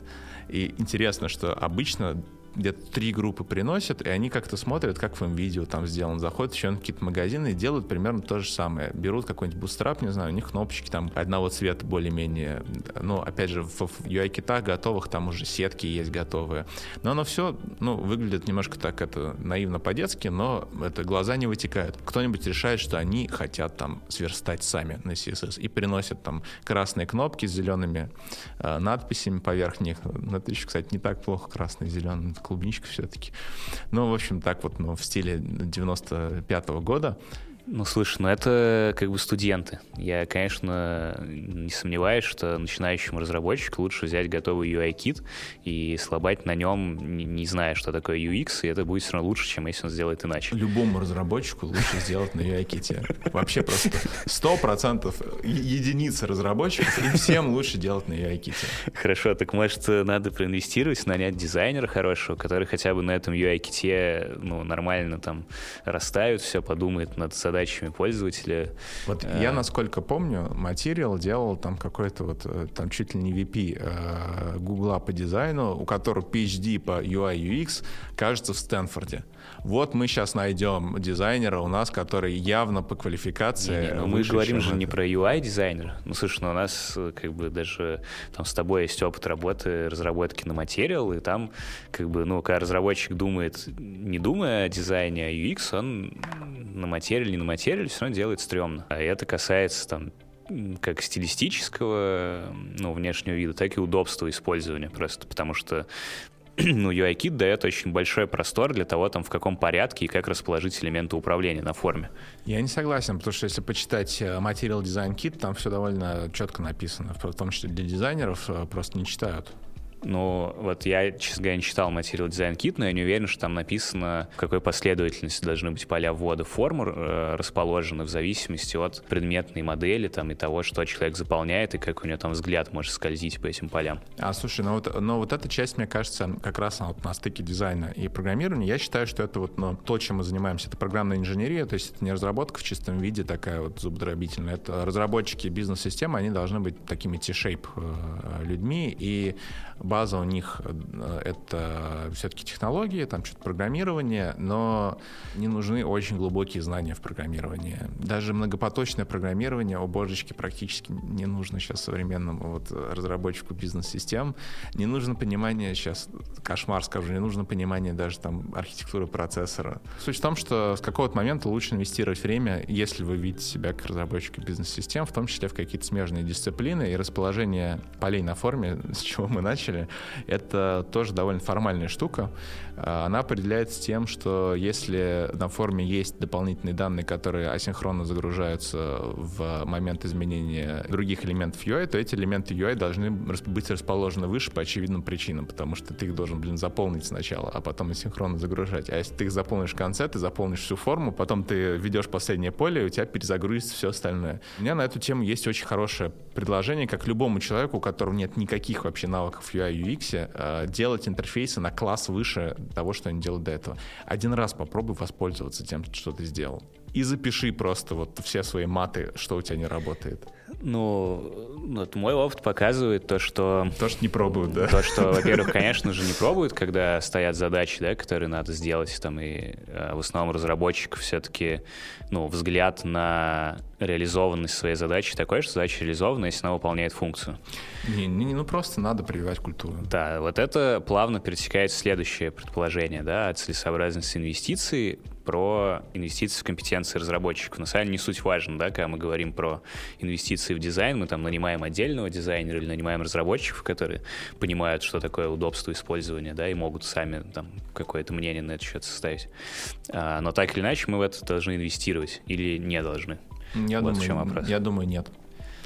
S2: И интересно, что обычно где-то три группы приносят, и они как-то смотрят, как в им видео там сделано. Заходят еще на какие-то магазины и делают примерно то же самое. Берут какой-нибудь Bootstrap, не знаю, у них кнопочки там одного цвета более-менее. Ну, опять же, в, в UI-kit ах готовых там уже сетки есть готовые. Но оно все, ну, выглядит немножко так это наивно по-детски, но это глаза не вытекают. Кто-нибудь решает, что они хотят там сверстать сами на CSS и приносят там красные кнопки с зелеными э, надписями поверх них. Ну, это кстати, не так плохо красный и зеленый клубничка все-таки. Ну, в общем, так вот, ну, в стиле 95-го года.
S1: Ну, слушай, ну это как бы студенты. Я, конечно, не сомневаюсь, что начинающему разработчику лучше взять готовый UI-кит и слабать на нем, не, не зная, что такое UX, и это будет все равно лучше, чем если он сделает иначе.
S2: Любому разработчику лучше сделать на UI-ките. Вообще просто 100% единицы разработчиков, и всем лучше делать на UI-ките.
S1: Хорошо, так может надо проинвестировать, нанять дизайнера хорошего, который хотя бы на этом UI-ките ну, нормально там расставит все, подумает над задачами пользователя.
S2: Вот э, я, насколько помню, Material делал там какой-то вот, э, там чуть ли не VP э, Гугла по дизайну, у которого PhD по UI UX, кажется, в Стэнфорде. Вот мы сейчас найдем дизайнера у нас, который явно по квалификации. Не, не,
S1: ну мы говорим же не про UI дизайнера. Ну слушай, ну у нас э, как бы даже там с тобой есть опыт работы, разработки на материал, и там как бы, ну, когда разработчик думает, не думая о дизайне, а UX, он на материале, не на материале, все равно делает стрёмно. А это касается там как стилистического, ну, внешнего вида, так и удобства использования просто, потому что (clears throat) ну, UI-кит дает очень большой простор для того, там, в каком порядке и как расположить элементы управления на форме.
S2: Я не согласен, потому что если почитать э, Material Design Kit, там все довольно четко написано, в том числе для дизайнеров, э, просто не читают.
S1: Ну, вот я, честно говоря, не читал Material Design Kit, но я не уверен, что там написано, в какой последовательности должны быть поля ввода форм э, расположены в зависимости от предметной модели там, и того, что человек заполняет, и как у него там взгляд может скользить по этим полям.
S2: А, слушай, ну вот, но вот эта часть, мне кажется, как раз вот на стыке дизайна и программирования, я считаю, что это вот ну, то, чем мы занимаемся, это программная инженерия, то есть это не разработка в чистом виде такая вот зубодробительная, это разработчики бизнес-системы, они должны быть такими T-shape э, людьми, и база у них э, это все-таки технологии, там что-то программирование, но не нужны очень глубокие знания в программировании. Даже многопоточное программирование, о божечки, практически не нужно сейчас современному вот разработчику бизнес-систем. Не нужно понимание, сейчас кошмар скажу, не нужно понимание даже там архитектуры процессора. Суть в том, что с какого-то момента лучше инвестировать время, если вы видите себя как разработчика бизнес-систем, в том числе в какие-то смежные дисциплины и расположение полей на форме, (laughs) с чего мы начали, это тоже довольно формальная штука. А, она определяется тем, что если на форме есть дополнительные данные, которые асинхронно загружаются в момент изменения других элементов UI, то эти элементы UI должны быть расположены выше по очевидным причинам, потому что ты их должен, блин, заполнить сначала, а потом асинхронно загружать. А если ты их заполнишь в конце, ты заполнишь всю форму, потом ты ведешь последнее поле, и у тебя перезагрузится все остальное. У меня на эту тему есть очень хорошее предложение, как любому человеку, у которого нет никаких вообще навыков UI UX, а, делать интерфейсы на класс выше того, что они делают до этого. Один раз попробуй воспользоваться тем, что ты сделал. И запиши просто вот все свои маты, что у тебя не работает.
S1: Ну, вот мой опыт показывает то, что...
S2: То, что не пробуют, да?
S1: То, что, во-первых, конечно же, не пробуют, когда стоят задачи, да, которые надо сделать, там, и э, в основном разработчик все-таки, ну, взгляд на реализованность своей задачи такой, что задача реализована, если она выполняет функцию.
S2: Не, не, ну просто надо прививать культуру.
S1: Да, вот это плавно перетекает в следующее предположение, да, о целесообразности инвестиций про инвестиции в компетенции разработчиков. На самом деле не суть важно, да, когда мы говорим про инвестиции в дизайн, мы там нанимаем отдельного дизайнера или нанимаем разработчиков, которые понимают, что такое удобство использования, да, и могут сами там какое-то мнение на этот счет составить. А, но так или иначе мы в это должны инвестировать или не должны.
S2: Я, вот думаю, в чем вопрос. я думаю, нет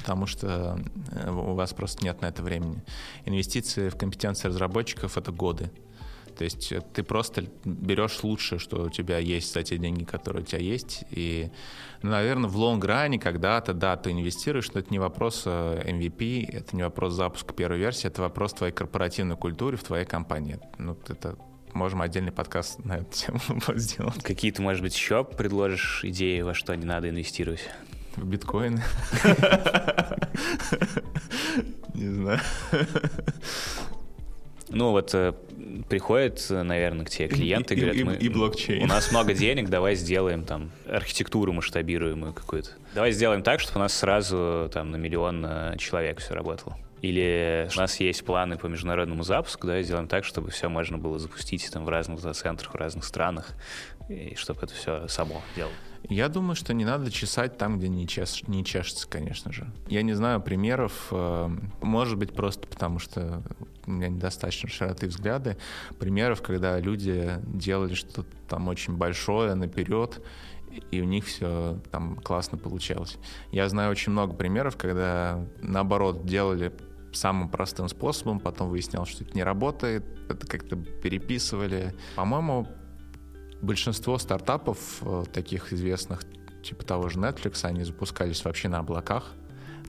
S2: потому что э, у вас просто нет на это времени. Инвестиции в компетенции разработчиков — это годы. То есть э, ты просто берешь лучшее, что у тебя есть за те деньги, которые у тебя есть. И, ну, наверное, в лонг-ране когда-то, да, ты инвестируешь, но это не вопрос MVP, э, это не вопрос запуска первой версии, это вопрос твоей корпоративной культуры в твоей компании. Ну, это можем отдельный подкаст на эту тему (laughs) сделать.
S1: Какие-то, может быть, еще предложишь идеи, во что не надо инвестировать?
S2: В биткоин? (laughs) Не знаю.
S1: Ну вот э, приходят, наверное, к тебе клиенты и, говорят,
S2: и,
S1: мы,
S2: и блокчейн.
S1: у нас много (laughs) денег, давай сделаем там архитектуру масштабируемую какую-то. Давай сделаем так, чтобы у нас сразу там на миллион э, человек все работало. Или у нас есть планы по международному запуску, да, сделаем так, чтобы все можно было запустить там в разных центрах, в разных странах, и чтобы это все само делало.
S2: Я думаю, что не надо чесать там, где не, чеш, не чешется, конечно же. Я не знаю примеров, э, может быть, просто потому что у меня недостаточно широты взгляды, примеров, когда люди делали что-то там очень большое наперед, и у них все там классно получалось. Я знаю очень много примеров, когда наоборот делали самым простым способом, потом выяснялось, что это не работает, это как-то переписывали. По-моему, большинство стартапов э, таких известных, типа того же Netflix, они запускались вообще на облаках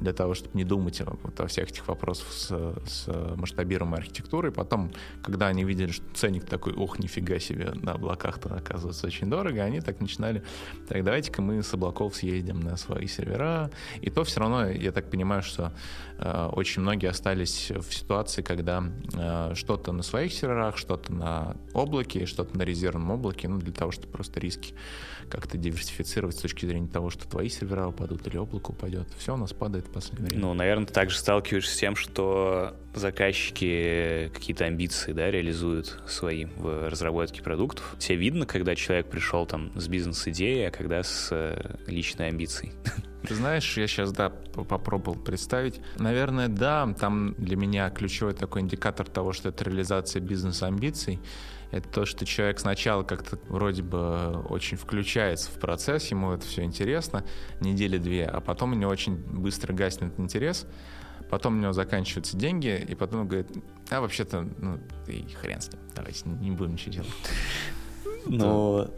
S2: для того, чтобы не думать вот о всех этих вопросах с, с масштабируемой архитектурой. Потом, когда они видели, что ценник такой, ох, нифига себе, на облаках-то оказывается очень дорого, они так начинали, так давайте-ка мы с облаков съездим на свои сервера. И то все равно, я так понимаю, что э, очень многие остались в ситуации, когда э, что-то на своих серверах, что-то на облаке, что-то на резервном облаке, ну, для того, чтобы просто риски как-то диверсифицировать с точки зрения того, что твои сервера упадут или облако упадет. Все у нас падает в последнее время.
S1: Ну, наверное, ты также сталкиваешься с тем, что заказчики какие-то амбиции да, реализуют свои в разработке продуктов. Тебе видно, когда человек пришел там с бизнес-идеей, а когда с э, личной амбицией.
S2: Ты знаешь, я сейчас, да, попробовал представить. Наверное, да, там для меня ключевой такой индикатор того, что это реализация бизнес-амбиций это то, что человек сначала как-то вроде бы очень включается в процесс, ему это все интересно, недели две, а потом у него очень быстро гаснет интерес, Потом у него заканчиваются деньги, и потом он говорит, а вообще-то, ну, и хрен с ним, давайте не будем ничего делать.
S1: Ну,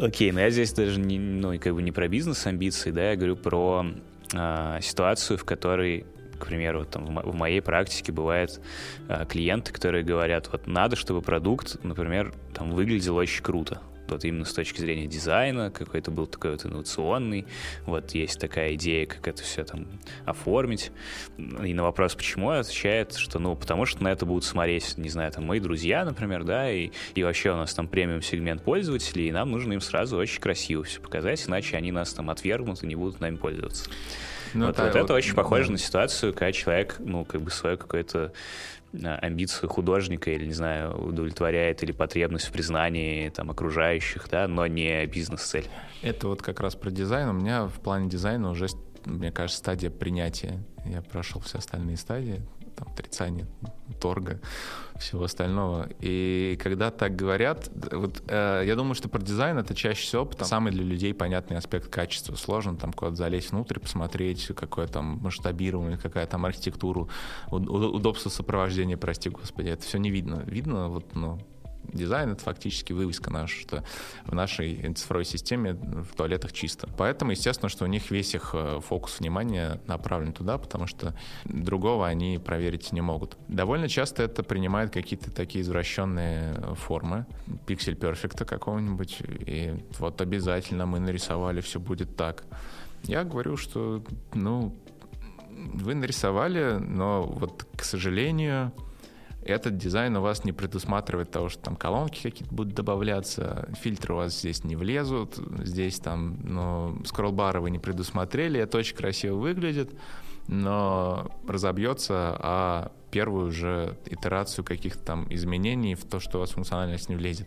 S1: окей, но я здесь даже не, ну, как бы не про бизнес-амбиции, да, я говорю про э, ситуацию, в которой к примеру, там, в моей практике бывают э, клиенты, которые говорят, вот надо, чтобы продукт, например, там выглядел очень круто вот именно с точки зрения дизайна, какой-то был такой вот инновационный, вот есть такая идея, как это все там оформить. И на вопрос, почему, отвечает, что, ну, потому что на это будут смотреть, не знаю, там, мои друзья, например, да, и, и вообще у нас там премиум-сегмент пользователей, и нам нужно им сразу очень красиво все показать, иначе они нас там отвергнут и не будут нами пользоваться. Ну, вот, вот, вот это очень похоже да. на ситуацию, когда человек, ну, как бы свое какое-то а, амбицию художника или, не знаю, удовлетворяет или потребность в признании там окружающих, да, но не бизнес-цель.
S2: Это вот как раз про дизайн. У меня в плане дизайна уже, мне кажется, стадия принятия. Я прошел все остальные стадии там, отрицание торга, всего остального. И когда так говорят, вот э, я думаю, что про дизайн это чаще всего потому, самый для людей понятный аспект качества. Сложно там куда-то залезть внутрь, посмотреть, какое там масштабирование, какая там архитектура, удобство сопровождения, прости господи, это все не видно. Видно вот, ну, дизайн — это фактически вывеска наша, что в нашей цифровой системе в туалетах чисто. Поэтому, естественно, что у них весь их э, фокус внимания направлен туда, потому что другого они проверить не могут. Довольно часто это принимает какие-то такие извращенные формы, пиксель перфекта какого-нибудь, и вот обязательно мы нарисовали, все будет так. Я говорю, что, ну, вы нарисовали, но вот, к сожалению, этот дизайн у вас не предусматривает того, что там колонки какие-то будут добавляться, фильтры у вас здесь не влезут, здесь там, ну, скролл-бары вы не предусмотрели, это очень красиво выглядит, но разобьется, а первую же итерацию каких-то там изменений в то, что у вас функциональность не влезет.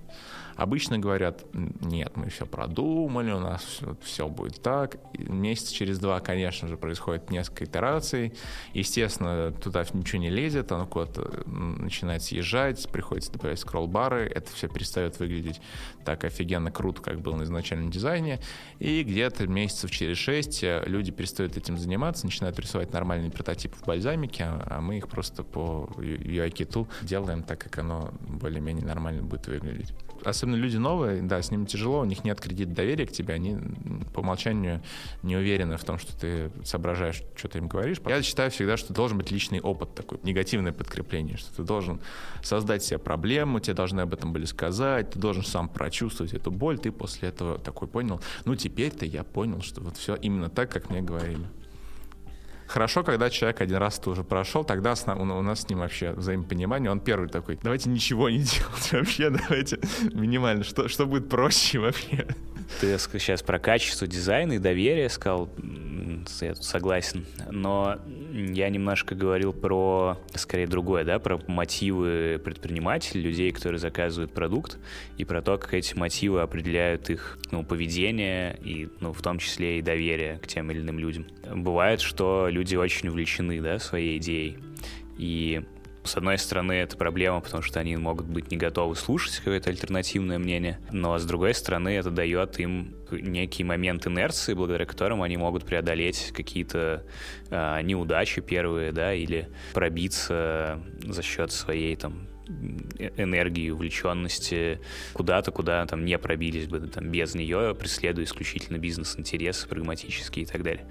S2: Обычно говорят, нет, мы все продумали, у нас все, все будет так. Месяц через два, конечно же, происходит несколько итераций. Естественно, туда ничего не лезет, оно куда-то начинает съезжать, приходится добавлять скролл-бары, это все перестает выглядеть так офигенно круто, как было на изначальном дизайне. И где-то месяцев через шесть э, люди перестают этим заниматься, начинают рисовать нормальные прототипы в бальзамике, а мы их просто по UI-киту делаем так, как оно более-менее нормально будет выглядеть особенно люди новые, да, с ними тяжело, у них нет кредита доверия к тебе, они по умолчанию не уверены в том, что ты соображаешь, что ты им говоришь. Я считаю всегда, что должен быть личный опыт такой, негативное подкрепление, что ты должен создать себе проблему, тебе должны об этом были сказать, ты должен сам прочувствовать эту боль, ты после этого такой понял, ну теперь-то я понял, что вот все именно так, как мне говорили. Хорошо, когда человек один раз это уже прошел, тогда у нас с ним вообще взаимопонимание. Он первый такой, давайте ничего не (laughs) делать вообще, давайте минимально, что, что будет проще вообще.
S1: Ты сейчас про качество дизайна и доверие сказал, я согласен, но я немножко говорил про, скорее, другое, да, про мотивы предпринимателей, людей, которые заказывают продукт, и про то, как эти мотивы определяют их, ну, поведение и, ну, в том числе и доверие к тем или иным людям. Бывает, что люди очень увлечены, да, своей идеей, и с одной стороны, это проблема, потому что они могут быть не готовы слушать какое-то альтернативное мнение, но с другой стороны, это дает им некий момент инерции, благодаря которому они могут преодолеть какие-то э, неудачи первые, да, или пробиться за счет своей там энергии, увлеченности куда-то, куда там не пробились бы там, без нее, преследуя исключительно бизнес-интересы прагматические и так далее.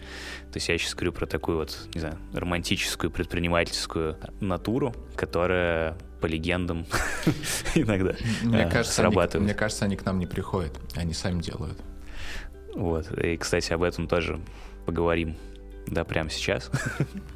S1: То есть я сейчас говорю про такую вот, не знаю, романтическую предпринимательскую натуру, которая по легендам (laughs) иногда
S2: мне э, кажется, срабатывает. Они, мне кажется, они к нам не приходят, они сами делают.
S1: Вот, и, кстати, об этом тоже поговорим, да, прямо сейчас.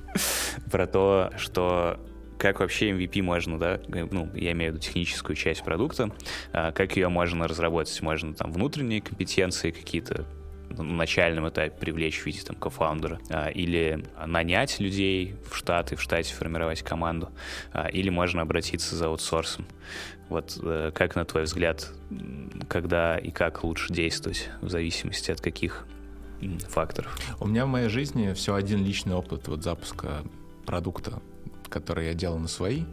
S1: (laughs) Про то, что как вообще MVP можно, да, ну, я имею в виду техническую часть продукта, а, как ее можно разработать, можно там внутренние компетенции какие-то на начальном этапе привлечь в виде там кофаундера, а, или нанять людей в штат и в штате формировать команду, а, или можно обратиться за аутсорсом. Вот э, как, на твой взгляд, когда и как лучше действовать в зависимости от каких факторов?
S2: У меня в моей жизни все один личный опыт вот запуска продукта который я делал на свои.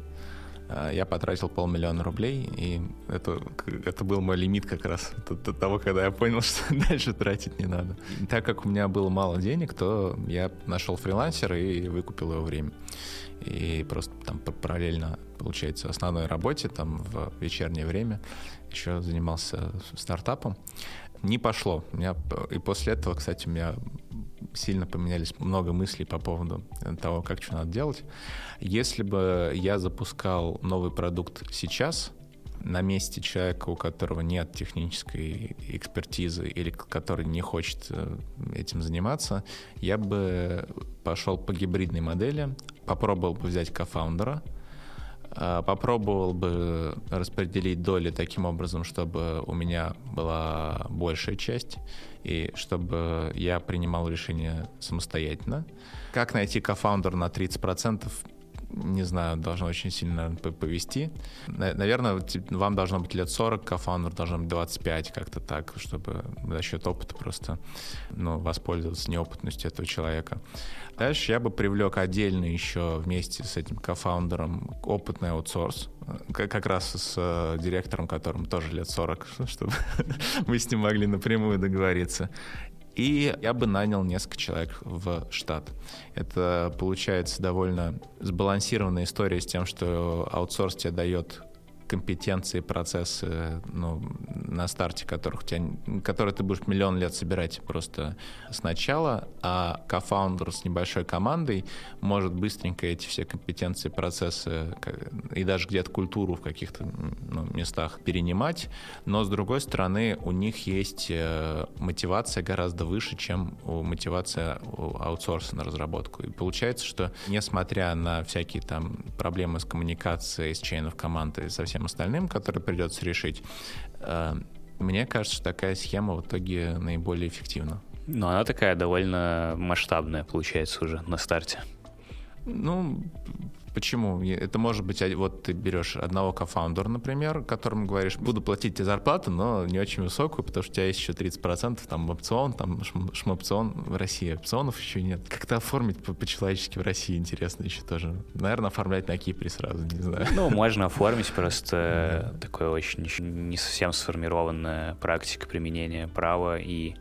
S2: а, я потратил полмиллиона рублей, и это, это был мой лимит как раз до того, когда я понял, (laughs) что дальше тратить не надо. И так как у меня было мало денег, то я нашел фрилансера и выкупил его время. И просто там параллельно, получается, основной работе, там в вечернее время еще занимался стартапом. Не пошло. У меня, и после этого, кстати, у меня сильно поменялись много мыслей по поводу того, как что надо делать. Если бы я запускал новый продукт сейчас, на месте человека, у которого нет технической экспертизы или который не хочет э, этим заниматься, я бы пошел по гибридной модели, попробовал бы взять кофаундера, а, попробовал бы распределить доли таким образом, чтобы у меня была большая часть и чтобы я принимал решения самостоятельно. Как найти кофаундер на 30%? Не знаю, должно очень сильно повести. Наверное, вам должно быть лет 40, кофаундер должно быть 25, как-то так, чтобы за счет опыта просто ну, воспользоваться неопытностью этого человека. Дальше я бы привлек отдельно еще вместе с этим кофаундером опытный аутсорс, как раз с э, директором, которому тоже лет 40, (laughs) чтобы (laughs) мы с ним могли напрямую договориться. И я бы нанял несколько человек в штат. Это получается довольно сбалансированная история с тем, что аутсорс тебе дает компетенции, процессы ну, на старте, которых тебя, которые ты будешь миллион лет собирать просто сначала, а кофаундер с небольшой командой может быстренько эти все компетенции, процессы и даже где-то культуру в каких-то ну, местах перенимать, но с другой стороны у них есть э, мотивация гораздо выше, чем у мотивация у аутсорса на разработку. И получается, что несмотря на всякие там проблемы с коммуникацией, с чейнов команды, со всем всем остальным, которые придется решить, э, мне кажется, такая схема в итоге наиболее эффективна.
S1: Но она такая довольно масштабная, получается, уже на старте.
S2: Ну, Почему? Это может быть, вот ты берешь одного кофаундера, например, которому говоришь, буду платить тебе зарплату, но не очень высокую, потому что у тебя есть еще 30%, там опцион, там шмопцион в России, опционов еще нет. Как-то оформить по-человечески в России интересно еще тоже. Наверное, оформлять на Кипре сразу, не знаю.
S1: Ну, (laughs) можно оформить, просто такое очень не совсем сформированная практика применения права и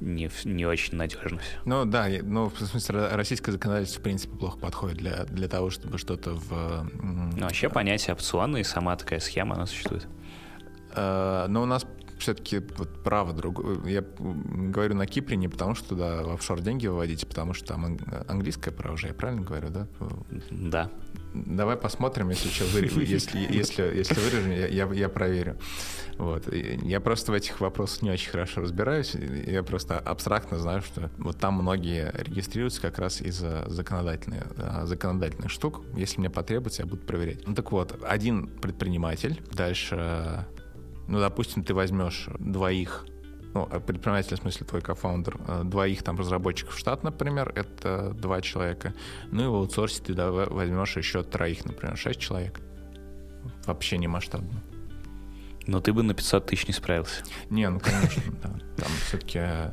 S1: не, не очень надежно все.
S2: Ну да, ну в смысле российское законодательство в принципе плохо подходит для, для того, чтобы что-то в...
S1: Ну вообще понятие опциона и сама такая схема, она существует.
S2: Uh, но у нас все-таки вот право другое. Я говорю на Кипре не потому, что туда в офшор деньги выводите, потому что там английское право уже, я правильно говорю, да?
S1: Да.
S2: Давай посмотрим, если что, вы, (laughs) если, если, если вырежем, я, я, я проверю. Вот. Я просто в этих вопросах не очень хорошо разбираюсь. Я просто абстрактно знаю, что вот там многие регистрируются как раз из-за законодательных, а, законодательных штук. Если мне потребуется, я буду проверять. Ну так вот, один предприниматель, дальше ну, допустим, ты возьмешь двоих ну, а предприниматель, в смысле твой кофаундер, э, двоих там разработчиков в штат, например, это два человека. Ну и в аутсорсе ты возьмешь еще троих, например, шесть человек. Вообще не масштабно.
S1: Но ты бы на 500 тысяч не справился.
S2: Не, ну конечно, да. Там все-таки Э,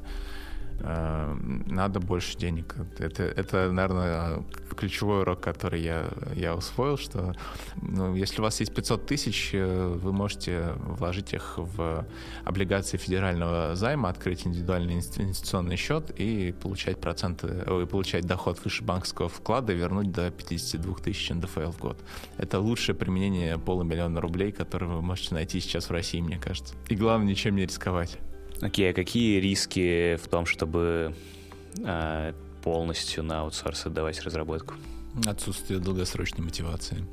S2: надо больше денег. Это, это, наверное, ключевой урок, который я, я усвоил, что ну, если у вас есть 500 тысяч, э, вы можете вложить их в облигации федерального займа, открыть индивидуальный инвестиционный счет и получать проценты, ой, получать доход выше банковского вклада и вернуть до 52 тысяч НДФЛ в год. Это лучшее применение полумиллиона рублей, которые вы можете найти сейчас в России, мне кажется. И главное, ничем не рисковать.
S1: Окей, а какие риски в том, чтобы э, полностью на аутсорс отдавать разработку?
S2: Отсутствие долгосрочной мотивации.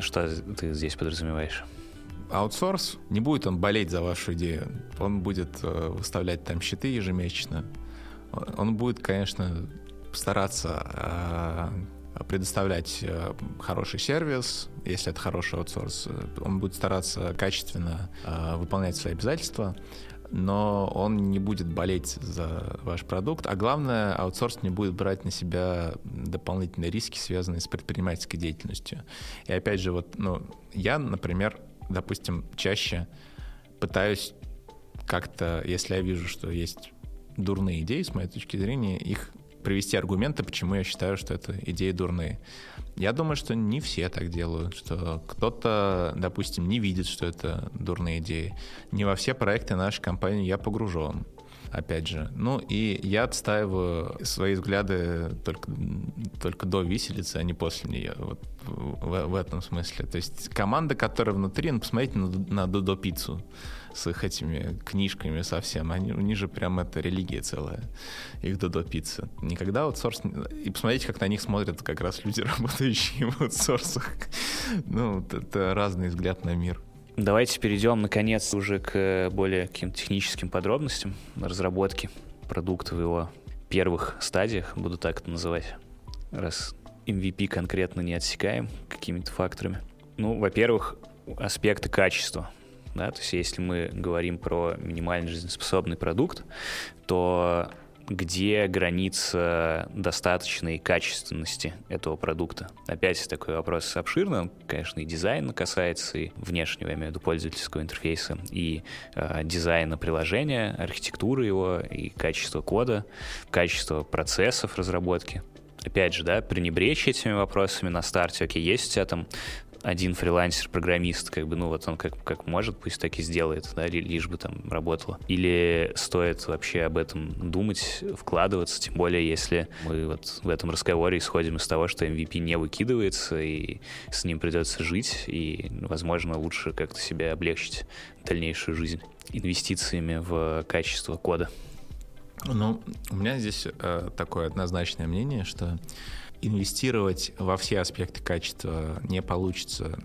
S1: Что ты здесь подразумеваешь?
S2: Аутсорс, не будет он болеть за вашу идею. Он будет э, выставлять там счеты ежемесячно. Он будет, конечно, стараться э, предоставлять э, хороший сервис, если это хороший аутсорс. Он будет стараться качественно э, выполнять свои обязательства но он не будет болеть за ваш продукт, а главное, аутсорс не будет брать на себя дополнительные риски, связанные с предпринимательской деятельностью. И опять же, вот, ну, я, например, допустим, чаще пытаюсь как-то, если я вижу, что есть дурные идеи, с моей точки зрения, их привести аргументы, почему я считаю, что это идеи дурные. Я думаю, что не все так делают, что кто-то, допустим, не видит, что это дурные идеи. Не во все проекты нашей компании я погружен опять же. Ну и я отстаиваю свои взгляды только, только до виселицы, а не после нее. Вот в, в этом смысле. То есть команда, которая внутри, ну посмотрите на, на Додо Пиццу с их этими книжками совсем. Они, у них же прям это религия целая, их Додо Пицца. Никогда аутсорс... И посмотрите, как на них смотрят как раз люди, (laughs) работающие в аутсорсах. Ну, это разный взгляд на мир.
S1: Давайте перейдем, наконец, уже к более каким техническим подробностям разработки продукта в его первых стадиях, буду так это называть, раз MVP конкретно не отсекаем какими-то факторами. Ну, во-первых, аспекты качества. Да, то есть если мы говорим про минимально жизнеспособный продукт, то где граница достаточной качественности этого продукта. Опять такой вопрос обширный, конечно, и дизайн касается, и внешнего, я имею в виду, пользовательского интерфейса, и э, дизайна приложения, архитектуры его, и качество кода, качество процессов разработки опять же, да, пренебречь этими вопросами на старте. Окей, есть у тебя там один фрилансер-программист, как бы, ну вот он как, как может, пусть так и сделает, да, лишь бы там работало. Или стоит вообще об этом думать, вкладываться, тем более если мы вот в этом разговоре исходим из того, что MVP не выкидывается, и с ним придется жить, и, возможно, лучше как-то себе облегчить дальнейшую жизнь инвестициями в качество кода.
S2: Ну, у меня здесь э, такое однозначное мнение, что инвестировать во все аспекты качества не получится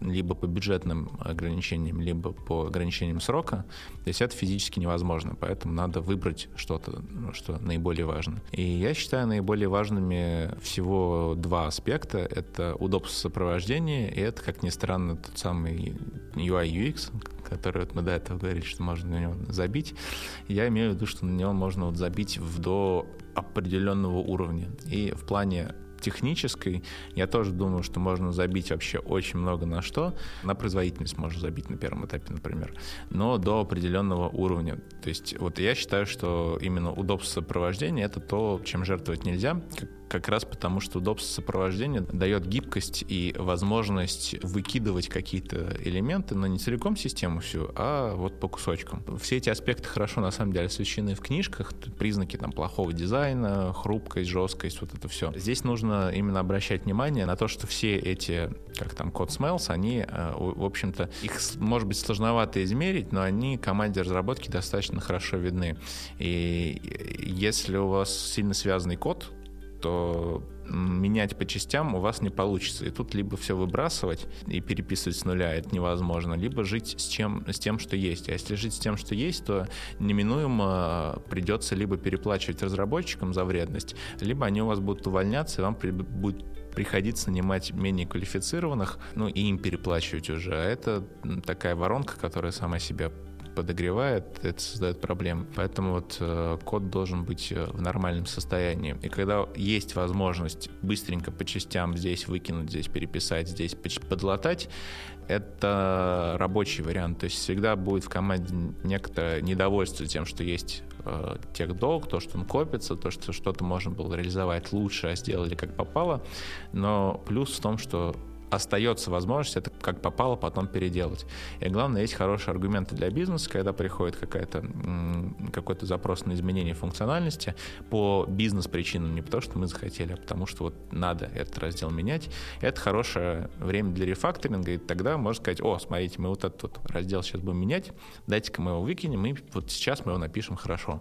S2: либо по бюджетным ограничениям, либо по ограничениям срока. То есть это физически невозможно, поэтому надо выбрать что-то, что наиболее важно. И я считаю наиболее важными всего два аспекта. Это удобство сопровождения, и это, как ни странно, тот самый UI UX, который вот мы до этого говорили, что можно на него забить. Я имею в виду, что на него можно вот забить в до определенного уровня. И в плане технической, я тоже думаю, что можно забить вообще очень много на что. На производительность можно забить на первом этапе, например, но до определенного уровня. То есть вот я считаю, что именно удобство сопровождения — это то, чем жертвовать нельзя, как раз потому, что удобство сопровождения дает гибкость и возможность выкидывать какие-то элементы, но не целиком систему всю, а вот по кусочкам. Все эти аспекты хорошо, на самом деле, освещены в книжках, признаки там плохого дизайна, хрупкость, жесткость, вот это все. Здесь нужно именно обращать внимание на то, что все эти, как там, код smells, они, э, в общем-то, их может быть сложновато измерить, но они команде разработки достаточно хорошо видны. И если у вас сильно связанный код, то менять по частям у вас не получится. И тут либо все выбрасывать и переписывать с нуля, это невозможно, либо жить с, чем, с тем, что есть. А если жить с тем, что есть, то неминуемо придется либо переплачивать разработчикам за вредность, либо они у вас будут увольняться, и вам при, будет приходиться нанимать менее квалифицированных, ну и им переплачивать уже. А это такая воронка, которая сама себя подогревает, это создает проблемы. Поэтому вот э, код должен быть э, в нормальном состоянии. И когда есть возможность быстренько по частям здесь выкинуть, здесь переписать, здесь подлатать, это рабочий вариант. То есть всегда будет в команде некоторое недовольство тем, что есть э, техдолг, то, что он копится, то, что что-то можно было реализовать лучше, а сделали как попало. Но плюс в том, что остается возможность это как попало потом переделать. И главное, есть хорошие аргументы для бизнеса, когда приходит какая-то, какой-то запрос на изменение функциональности по бизнес-причинам, не потому что мы захотели, а потому что вот надо этот раздел менять. Это хорошее время для рефакторинга, и тогда можно сказать, о, смотрите, мы вот этот вот раздел сейчас будем менять, дайте-ка мы его выкинем, и вот сейчас мы его напишем хорошо.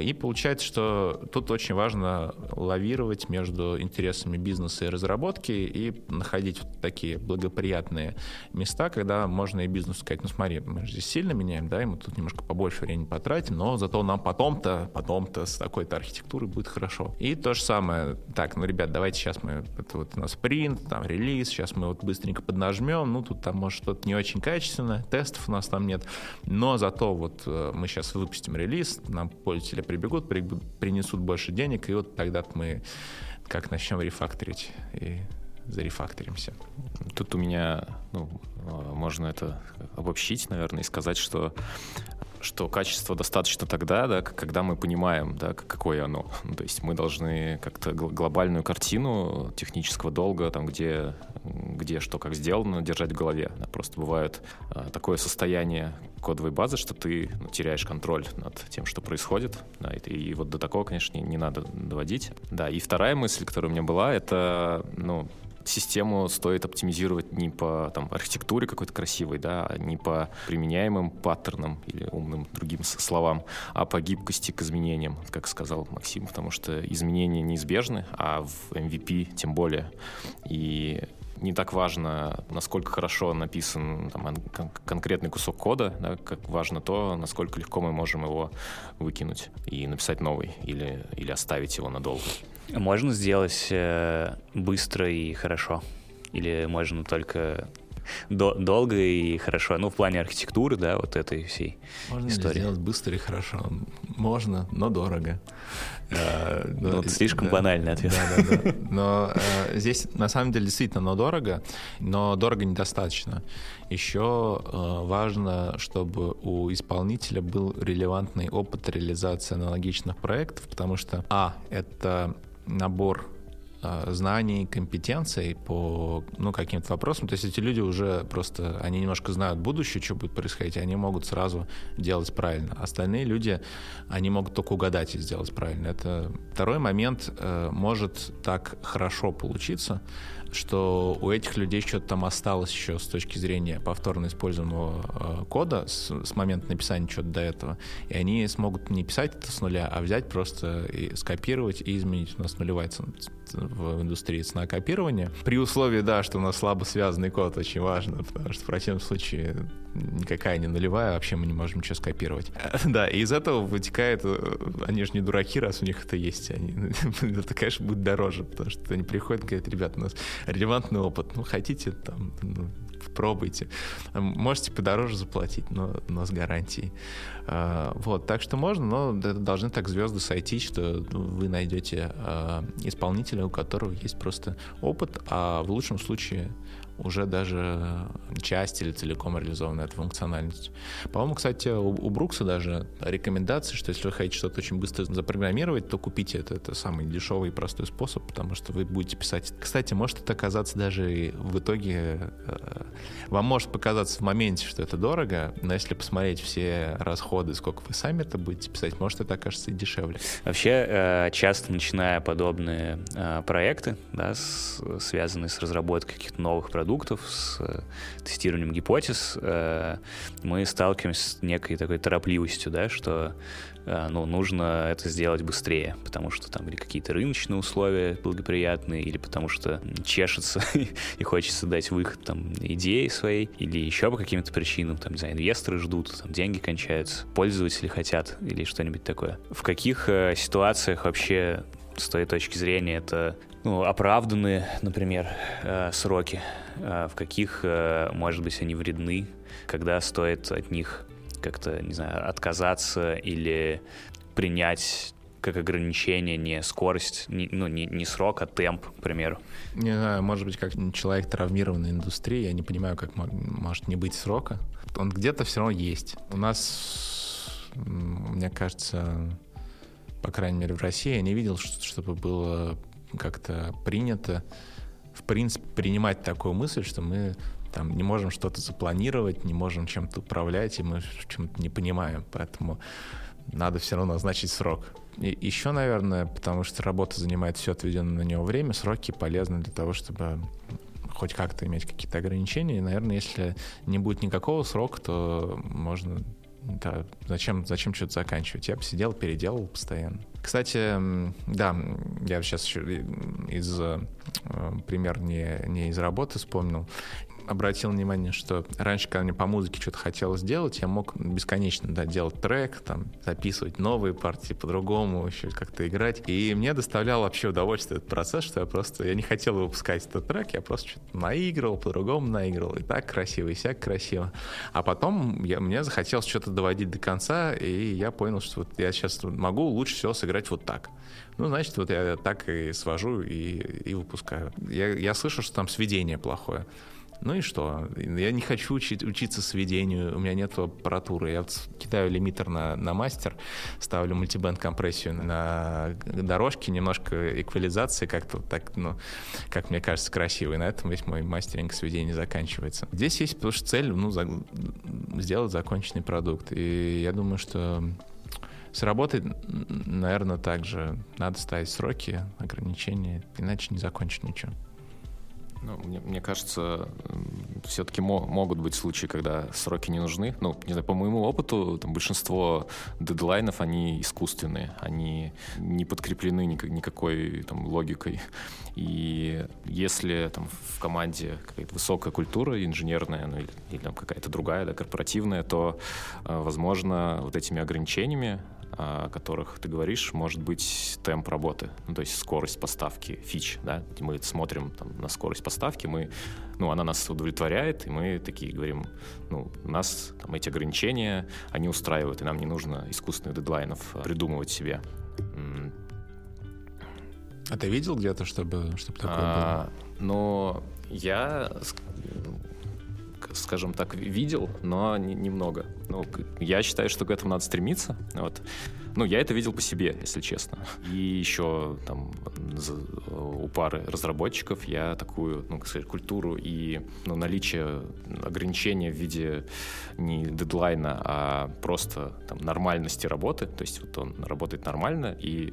S2: И получается, что тут очень важно лавировать между интересами бизнеса и разработки и находить вот такие благоприятные места, когда можно и бизнесу сказать, ну смотри, мы же здесь сильно меняем, да, и мы тут немножко побольше времени потратим, но зато нам потом-то, потом-то с такой-то архитектурой будет хорошо. И то же самое, так, ну, ребят, давайте сейчас мы, это вот у нас принт, там релиз, сейчас мы вот быстренько поднажмем, ну, тут там может что-то не очень качественно, тестов у нас там нет, но зато вот э, мы сейчас выпустим релиз, нам пользователи пользователи прибегут, принесут больше денег, и вот тогда мы как начнем рефакторить и зарефакторимся.
S3: Тут у меня, ну, можно это обобщить, наверное, и сказать, что что качество достаточно тогда, да, когда мы понимаем, да, какое оно. То есть мы должны как-то глобальную картину технического долга, там, где, где что как сделано, держать в голове. Просто бывает а, такое состояние кодовой базы, что ты ну, теряешь контроль над тем, что происходит. Да, и, и вот до такого, конечно, не, не надо доводить. Да, и вторая мысль, которая у меня была, это, ну, систему стоит оптимизировать не по там, архитектуре какой-то красивой, да, а не по применяемым паттернам или умным другим словам, а по гибкости к изменениям, как сказал Максим, потому что изменения неизбежны, а в MVP тем более. И не так важно, насколько хорошо написан там, кон- конкретный кусок кода, да, как важно то, насколько легко мы можем его выкинуть и написать новый или, или оставить его надолго.
S1: Можно сделать э, быстро и хорошо? Или можно только долго и хорошо? Ну, в плане архитектуры, да, вот этой всей
S2: можно
S1: истории.
S2: сделать быстро и хорошо? Можно, но дорого.
S1: Э, ну, слишком банальный ответ.
S2: Да, да, да. Но э, здесь на самом деле действительно, но дорого, но дорого недостаточно. Еще э, важно, чтобы у исполнителя был релевантный опыт реализации аналогичных проектов, потому что, а, это набор знаний, компетенций по ну, каким-то вопросам. То есть эти люди уже просто, они немножко знают будущее, что будет происходить, и они могут сразу делать правильно. Остальные люди, они могут только угадать и сделать правильно. Это второй момент. Э, может так хорошо получиться, что у этих людей что-то там осталось еще с точки зрения повторно используемого э, кода с, с момента написания чего-то до этого. И они смогут не писать это с нуля, а взять просто и скопировать и изменить. У нас нулевая в индустрии цена копирования. При условии, да, что у нас слабо связанный код очень важно, потому что в противном случае никакая не нулевая, вообще мы не можем ничего скопировать. (laughs) Да, и из этого вытекает, э, они же не дураки, раз у них это есть, они, (laughs) это, конечно, будет дороже, потому что они приходят и говорят, ребята, у нас релевантный опыт, ну, хотите, там, ну, пробуйте. Можете подороже заплатить, но, но с гарантией. А, вот, так что можно, но должны так звезды сойти, что вы найдете а, исполнителя, у которого есть просто опыт, а в лучшем случае уже даже часть или целиком реализованная эта функциональность. По-моему, кстати, у, у Брукса даже рекомендация, что если вы хотите что-то очень быстро запрограммировать, то купите это. Это самый дешевый и простой способ, потому что вы будете писать. Кстати, может это оказаться даже в итоге... Э, вам может показаться в моменте, что это дорого, но если посмотреть все расходы, сколько вы сами это будете писать, может это окажется и дешевле.
S1: Вообще, э, часто начиная подобные э, проекты, да, связанные с разработкой каких-то новых продуктов, продуктов, с э, тестированием гипотез, э, мы сталкиваемся с некой такой торопливостью, да, что э, ну, нужно это сделать быстрее, потому что там или какие-то рыночные условия благоприятные, или потому что чешется (laughs) и хочется дать выход там идеи своей, или еще по каким-то причинам, там, не инвесторы ждут, там деньги кончаются, пользователи хотят, или что-нибудь такое. В каких ситуациях вообще с твоей точки зрения это ну, оправданы, например, э, сроки, в каких, э, может быть, они вредны, когда стоит от них как-то, не знаю, отказаться или принять как ограничение не скорость, не, ну, не, не срок, а темп, к примеру.
S2: Не знаю, может быть, как человек травмированной индустрии, я не понимаю, как может не быть срока. Он где-то все равно есть. У нас, мне кажется, по крайней мере, в России я не видел, чтобы было как-то принято, в принципе, принимать такую мысль, что мы там не можем что-то запланировать, не можем чем-то управлять, и мы чем-то не понимаем. Поэтому надо все равно назначить срок. И еще, наверное, потому что работа занимает все отведенное на него время, сроки полезны для того, чтобы хоть как-то иметь какие-то ограничения. И, наверное, если не будет никакого срока, то можно да, зачем, зачем что-то заканчивать? Я бы сидел, переделал постоянно. Кстати, да, я сейчас еще из э, пример не, не из работы вспомнил обратил внимание, что раньше, когда мне по музыке что-то хотелось сделать, я мог бесконечно да, делать трек, там, записывать новые партии по-другому, еще как-то играть. И мне доставлял вообще удовольствие этот процесс, что я просто, я не хотел выпускать этот трек, я просто что-то наигрывал, по-другому наигрывал, и так красиво, и сяк красиво. А потом я, мне захотелось что-то доводить до конца, и я понял, что вот я сейчас могу лучше всего сыграть вот так. Ну, значит, вот я так и свожу и, и выпускаю. Я, я слышу, что там сведение плохое. Ну и что? Я не хочу учить, учиться сведению, у меня нет аппаратуры. Я вот кидаю лимитер на, на мастер, ставлю мультибенд компрессию на дорожке, немножко эквализации как-то так, ну, как мне кажется, красиво. И на этом весь мой мастеринг сведения заканчивается. Здесь есть потому что цель, ну, за, сделать законченный продукт. И я думаю, что с работой, наверное, также надо ставить сроки, ограничения, иначе не закончить ничего.
S3: Ну, мне, мне кажется, все-таки мо- могут быть случаи, когда сроки не нужны. Ну, не знаю, по моему опыту, там, большинство дедлайнов, они искусственные, они не подкреплены никак, никакой там, логикой. И если там, в команде какая-то высокая культура инженерная, ну, или, или какая-то другая, да, корпоративная, то, э, возможно, вот этими ограничениями о которых ты говоришь, может быть темп работы, ну, то есть скорость поставки фич, да, мы смотрим там, на скорость поставки, мы, ну, она нас удовлетворяет, и мы такие говорим, ну, у нас там эти ограничения, они устраивают, и нам не нужно искусственных дедлайнов придумывать себе.
S2: А ты видел где-то, чтобы, чтобы такое а,
S3: было? Но я скажем так, видел, но немного. Ну, я считаю, что к этому надо стремиться. Вот. Ну, я это видел по себе, если честно. И еще там у пары разработчиков я такую, ну, как сказать, культуру и ну, наличие ограничения в виде не дедлайна, а просто там нормальности работы. То есть вот он работает нормально, и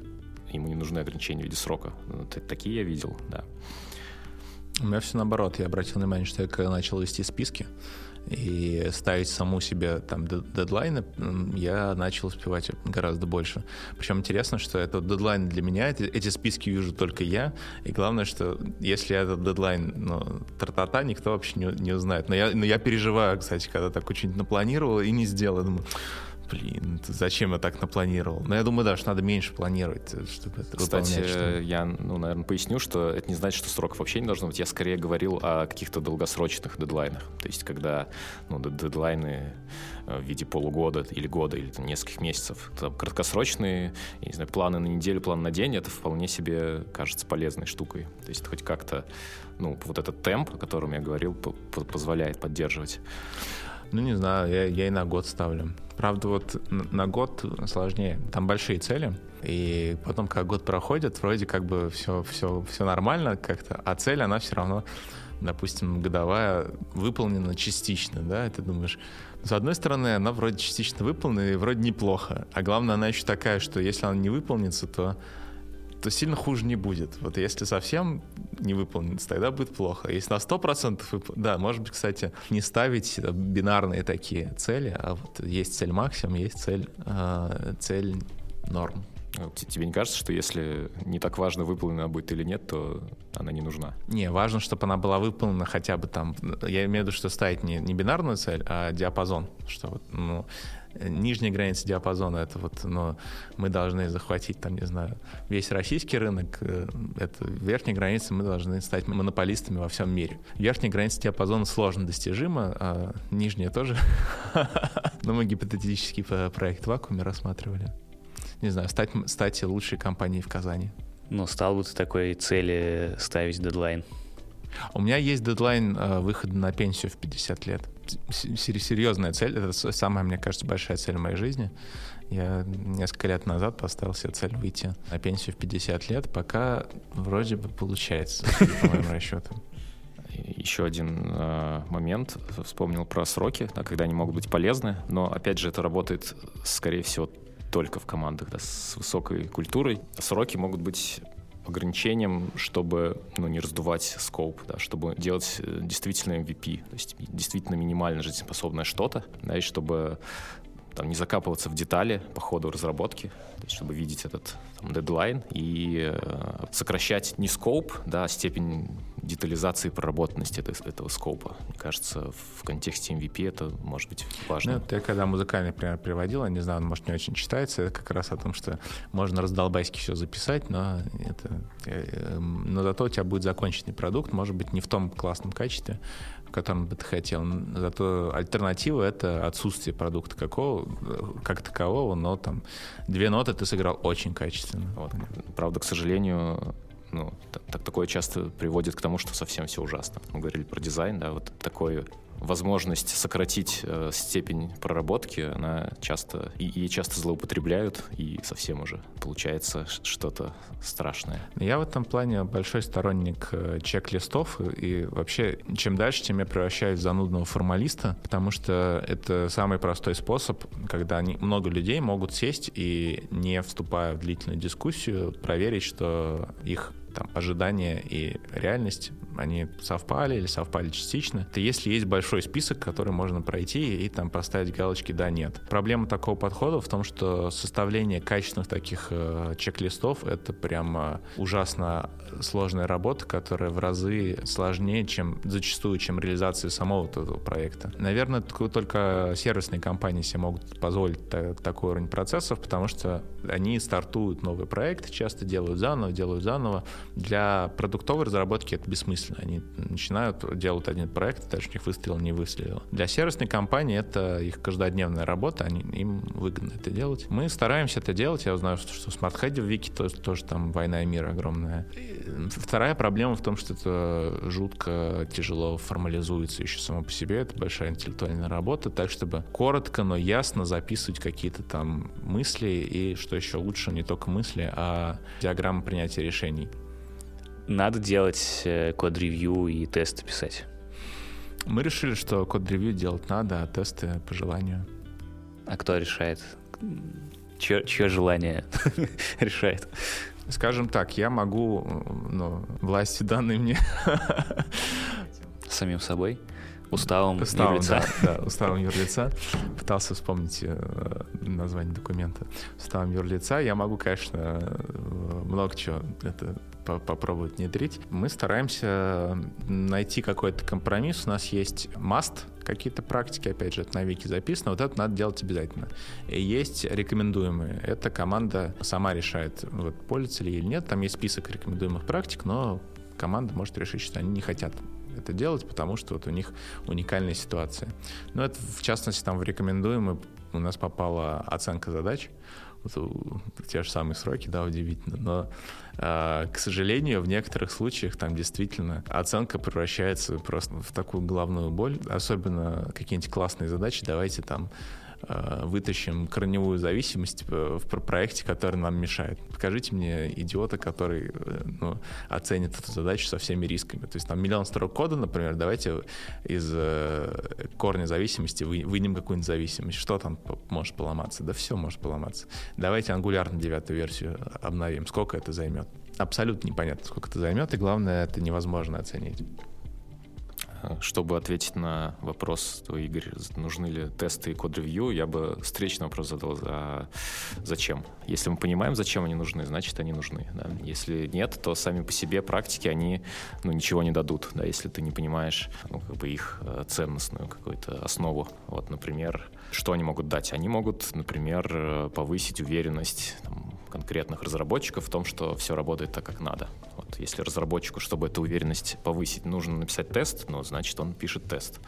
S3: ему не нужны ограничения в виде срока. Вот, такие я видел, да.
S2: У меня все наоборот. Я обратил внимание, что я когда начал вести списки и ставить саму себе там дедлайны, я начал успевать гораздо больше. Причем интересно, что это дедлайн для меня, эти, эти списки вижу только я, и главное, что если этот дедлайн, ну, тра-та-та, никто вообще не, не узнает. Но я, но я переживаю, кстати, когда такое что-нибудь напланировал и не сделал. думаю, блин, зачем я так напланировал? Но я думаю, да, что надо меньше планировать, э, чтобы это
S3: Кстати,
S2: выполнять.
S3: я, ну, наверное, поясню, что это не значит, что сроков вообще не должно быть. Я скорее говорил о каких-то долгосрочных дедлайнах. То есть, когда ну, дедлайны э, в виде полугода или года, или там, нескольких месяцев. Там, краткосрочные, я не знаю, планы на неделю, план на день, это вполне себе кажется полезной штукой. То есть хоть как-то, ну, вот этот темп, о котором я говорил, позволяет поддерживать.
S2: Ну, не знаю, я, я и на год ставлю. Правда, вот на год сложнее. Там большие цели. И потом, как год проходит, вроде как бы все, все, все нормально как-то, а цель, она все равно, допустим, годовая выполнена частично, да, ты думаешь, с одной стороны, она вроде частично выполнена и вроде неплохо, а главное, она еще такая, что если она не выполнится, то то сильно хуже не будет. Вот если совсем не выполнится, тогда будет плохо. Если на 100% вып... да, может быть, кстати, не ставить бинарные такие цели, а вот есть цель максимум, есть цель, э, цель норм.
S3: А тебе не кажется, что если не так важно, выполнена будет или нет, то она не нужна?
S2: Не, важно, чтобы она была выполнена хотя бы там... Я имею в виду, что ставить не, не бинарную цель, а диапазон. Что вот, ну, нижняя граница диапазона это вот, но мы должны захватить там, не знаю, весь российский рынок, э, это верхняя граница, мы должны стать монополистами во всем мире. Верхняя граница диапазона сложно достижима, а нижняя тоже. (laughs) Но мы гипотетический проект в вакууме рассматривали. Не знаю, стать, стать лучшей компанией в Казани.
S1: Ну, стал бы ты такой цели ставить дедлайн?
S2: У меня есть дедлайн э, выхода на пенсию в 50 лет. Серьезная цель. Это самая, мне кажется, большая цель в моей жизни. Я несколько лет назад поставил себе цель выйти на пенсию в 50 лет, пока вроде бы получается, по моим (laughs) расчетам.
S3: Еще один э, момент. Вспомнил про сроки, да, когда они могут быть полезны, но, опять же, это работает, скорее всего, только в командах да, с высокой культурой. Сроки могут быть ограничением, чтобы ну, не раздувать скоп, да, чтобы делать э, действительно MVP, то есть действительно минимально жизнеспособное что-то, да, и чтобы там, не закапываться в детали по ходу разработки, то есть, чтобы видеть этот там, дедлайн и э, сокращать не скоп, да, а степень детализации и проработанности этого, этого скопа. Мне кажется, в контексте MVP это может быть важно.
S2: Ну, ты когда музыкальный пример приводил, я не знаю, он, может, не очень читается, это как раз о том, что можно раздолбайски все записать, но, это, э, но зато у тебя будет законченный продукт, может быть, не в том классном качестве, в котором бы ты хотел. Зато альтернатива — это отсутствие продукта какого, как такового, но там две ноты ты сыграл очень качественно.
S3: Вот. Правда, к сожалению, ну, так, такое часто приводит к тому, что совсем все ужасно. Мы говорили про дизайн, да, вот такое возможность сократить э, степень проработки, она часто и, и часто злоупотребляют, и совсем уже получается что-то страшное.
S2: Я в этом плане большой сторонник э, чек-листов, и вообще чем дальше, тем я превращаюсь в занудного формалиста, потому что это самый простой способ, когда много людей могут сесть и, не вступая в длительную дискуссию, проверить, что их там, ожидания и реальность, они совпали или совпали частично. Это если есть большой список, который можно пройти и там поставить галочки «да», «нет». Проблема такого подхода в том, что составление качественных таких э, чек-листов — это прям ужасно сложная работа, которая в разы сложнее, чем зачастую, чем реализация самого этого проекта. Наверное, только сервисные компании себе могут позволить такой уровень процессов, потому что они стартуют новый проект, часто делают заново, делают заново, для продуктовой разработки это бессмысленно. Они начинают, делать один проект, дальше у них выстрелил, не выстрелил. Для сервисной компании это их каждодневная работа, они, им выгодно это делать. Мы стараемся это делать. Я знаю, что, что в SmartHead в Вики тоже, тоже там война и мир огромная. Вторая проблема в том, что это жутко тяжело формализуется еще само по себе. Это большая интеллектуальная работа, так чтобы коротко, но ясно записывать какие-то там мысли и, что еще лучше, не только мысли, а диаграммы принятия решений
S1: надо делать э, код-ревью и тесты писать.
S2: Мы решили, что код-ревью делать надо, а тесты по желанию.
S1: А кто решает? Чье, чье желание (laughs) решает?
S2: Скажем так, я могу, ну, власти данные мне.
S1: Самим собой? Уставом, уставом юрлица?
S2: Да, да, уставом юрлица. Пытался вспомнить э, название документа. Уставом юрлица. Я могу, конечно, э, много чего это попробовать внедрить. Мы стараемся найти какой-то компромисс. У нас есть маст, какие-то практики, опять же, это на вики записано, вот это надо делать обязательно. И есть рекомендуемые. Эта команда сама решает, вот, пользоваться ли или нет. Там есть список рекомендуемых практик, но команда может решить, что они не хотят это делать, потому что вот у них уникальная ситуация. Ну, это, в частности, там в рекомендуемые у нас попала оценка задач, вот, те же самые сроки, да, удивительно, но а, к сожалению, в некоторых случаях там действительно оценка превращается просто в такую главную боль, особенно какие-нибудь классные задачи, давайте там вытащим корневую зависимость в проекте, который нам мешает. Покажите мне идиота, который э, ну, оценит эту задачу со всеми рисками. То есть там миллион строк кода, например, давайте из э, корня зависимости вынем какую-нибудь зависимость. Что там может поломаться? Да все может поломаться. Давайте ангулярно девятую версию обновим. Сколько это займет? Абсолютно непонятно, сколько это займет, и главное, это невозможно оценить.
S3: Чтобы ответить на вопрос, то, Игорь, нужны ли тесты и код-ревью, я бы встречный вопрос задал, а зачем? Если мы понимаем, зачем они нужны, значит, они нужны. Да? Если нет, то сами по себе практики, они ну, ничего не дадут, да, если ты не понимаешь ну, как бы их э, ценностную какую-то основу. Вот, например, что они могут дать? Они могут, например, э, повысить уверенность там, конкретных разработчиков в том, что все работает так, как надо. Вот если разработчику, чтобы эту уверенность повысить, нужно написать тест, ну, значит, он пишет тест.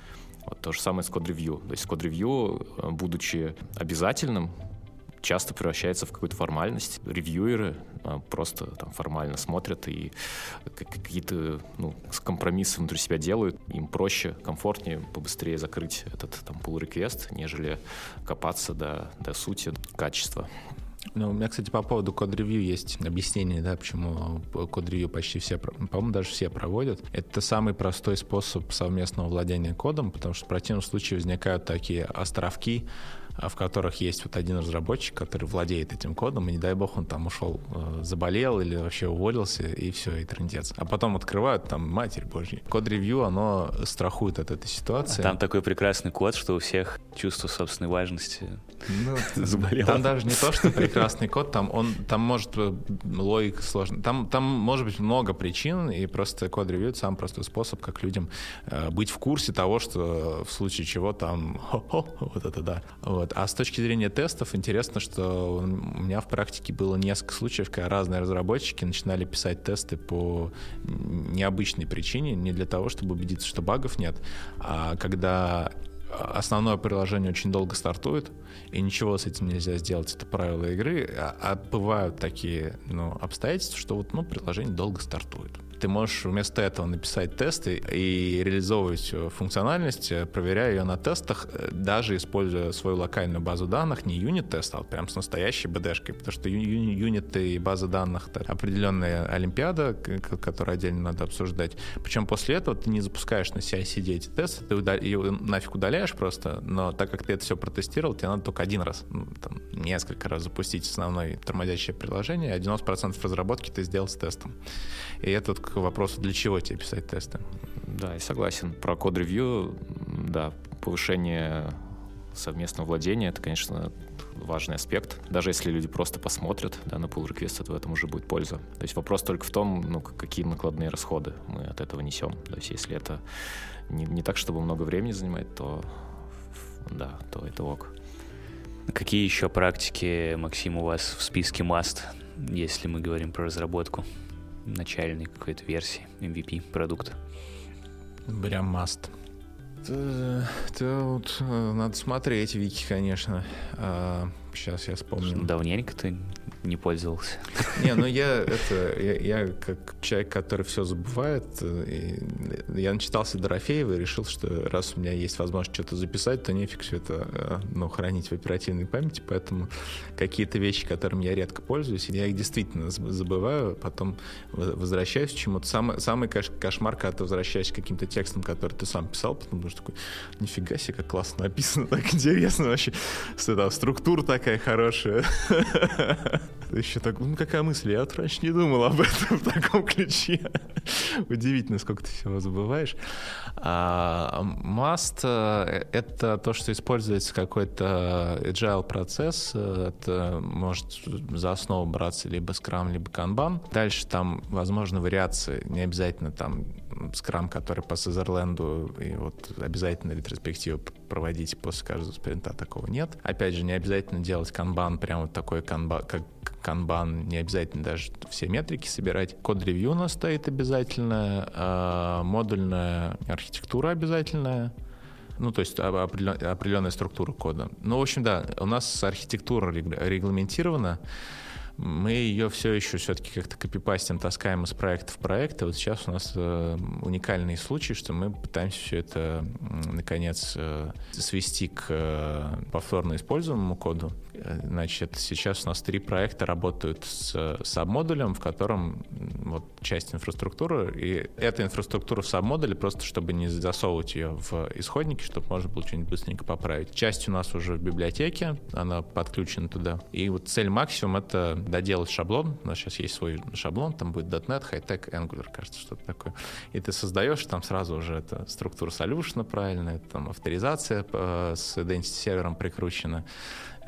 S3: Вот то же самое с код-ревью. То есть код-ревью, э, будучи обязательным, часто превращается в какую-то формальность. Ревьюеры э, просто там формально смотрят и какие-то ну, компромиссы внутри себя делают. Им проще, комфортнее, побыстрее закрыть этот там pull request, нежели копаться до, до сути качества.
S2: Ну, у меня, кстати, по поводу код-ревью есть объяснение, да, почему код-ревью почти все, по-моему, даже все проводят. Это самый простой способ совместного владения кодом, потому что в противном случае возникают такие островки, в которых есть вот один разработчик, который владеет этим кодом, и не дай бог он там ушел, э, заболел или вообще уволился, и все, и трендец. А потом открывают там, матерь божья. Код-ревью, оно страхует от этой ситуации.
S1: А там такой прекрасный код, что у всех чувство собственной важности
S2: ну, (laughs) заболело. Там даже не то, что прекрасный код, там он, там может э, логика сложная. Там, там может быть много причин, и просто код-ревью — это самый простой способ, как людям э, быть в курсе того, что в случае чего там, вот это да. Вот вот. А с точки зрения тестов, интересно, что у меня в практике было несколько случаев, когда разные разработчики начинали писать тесты по необычной причине, не для того, чтобы убедиться, что багов нет, а когда основное приложение очень долго стартует, и ничего с этим нельзя сделать, это правила игры, а, а бывают такие ну, обстоятельства, что вот, ну, приложение долго стартует ты можешь вместо этого написать тесты и реализовывать функциональность, э, проверяя ее на тестах, э, даже используя свою локальную базу данных, не юнит-тест, а прям с настоящей BD-шкой, потому что юниты и база данных — это определенная олимпиада, которую отдельно надо обсуждать. Причем после этого ты не запускаешь на CI-CD эти тесты, ты удал... ее нафиг удаляешь просто, но так как ты это все протестировал, тебе надо только один раз, ну, там, несколько раз запустить основное тормозящее приложение, а 90% разработки ты сделал с тестом. И это к вопросу, для чего тебе писать тесты.
S3: Да, я согласен. Про код-ревью, да, повышение совместного владения, это, конечно, важный аспект. Даже если люди просто посмотрят да, на pull request, то в этом уже будет польза. То есть вопрос только в том, ну, какие накладные расходы мы от этого несем. То есть если это не, не так, чтобы много времени занимает, то да, то это ок.
S1: Какие еще практики, Максим, у вас в списке must, если мы говорим про разработку? Начальной какой-то версии MVP продукта.
S2: Прям must. Тут надо смотреть вики, конечно. А, сейчас я вспомню.
S1: Давненько ты не пользовался.
S2: Не, ну я это я, я как человек, который все забывает, э, я начитался Дорофеева и решил, что раз у меня есть возможность что-то записать, то нефиг все это э, ну, хранить в оперативной памяти, поэтому какие-то вещи, которыми я редко пользуюсь, я их действительно забываю, потом возвращаюсь к чему-то. Самый, самый кошмар, когда ты возвращаешься к каким-то текстам, которые ты сам писал, потому что такой, нифига себе, как классно написано, (laughs) так интересно вообще, структура такая хорошая. (laughs) Еще так, ну какая мысль, я вот раньше не думал об этом в таком ключе. Удивительно, сколько ты всего забываешь. А, must э, — это то, что используется какой-то agile процесс. Это может за основу браться либо Scrum, либо Kanban. Дальше там, возможно, вариации. Не обязательно там Scrum, который по Сазерленду, и вот обязательно ретроспективу проводить после каждого спринта, такого нет. Опять же, не обязательно делать канбан, прям вот такой канбан, как канбан, не обязательно даже все метрики собирать. Код-ревью у нас стоит обязательно, э, модульная архитектура обязательная, ну, то есть определенная структура кода. Ну, в общем, да, у нас архитектура регламентирована, мы ее все еще все-таки как-то копипастим, таскаем из проекта в проект. И вот сейчас у нас э, уникальный случай, что мы пытаемся все это, наконец, э, свести к э, повторно используемому коду. Значит, сейчас у нас три проекта работают с сабмодулем, в котором вот часть инфраструктуры, и эта инфраструктура в сабмодуле просто, чтобы не засовывать ее в исходники, чтобы можно было что-нибудь быстренько поправить. Часть у нас уже в библиотеке, она подключена туда. И вот цель максимум — это доделать шаблон. У нас сейчас есть свой шаблон, там будет .NET, Hightech, Angular, кажется, что-то такое. И ты создаешь, там сразу уже это структура solution правильная, там авторизация э, с identity сервером прикручена,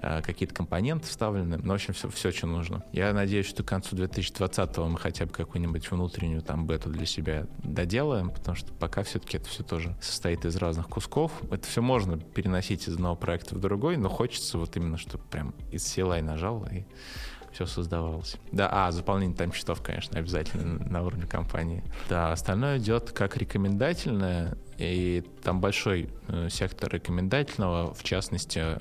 S2: какие-то компоненты вставлены, ну, в общем, все, все, что нужно. Я надеюсь, что к концу 2020 мы хотя бы какую-нибудь внутреннюю там бету для себя доделаем, потому что пока все-таки это все тоже состоит из разных кусков. Это все можно переносить из одного проекта в другой, но хочется вот именно, чтобы прям из и нажал, и все создавалось. Да, а, заполнение тайм-счетов, конечно, обязательно (laughs) на уровне компании. Да, остальное идет как рекомендательное, и там большой э, сектор рекомендательного, в частности,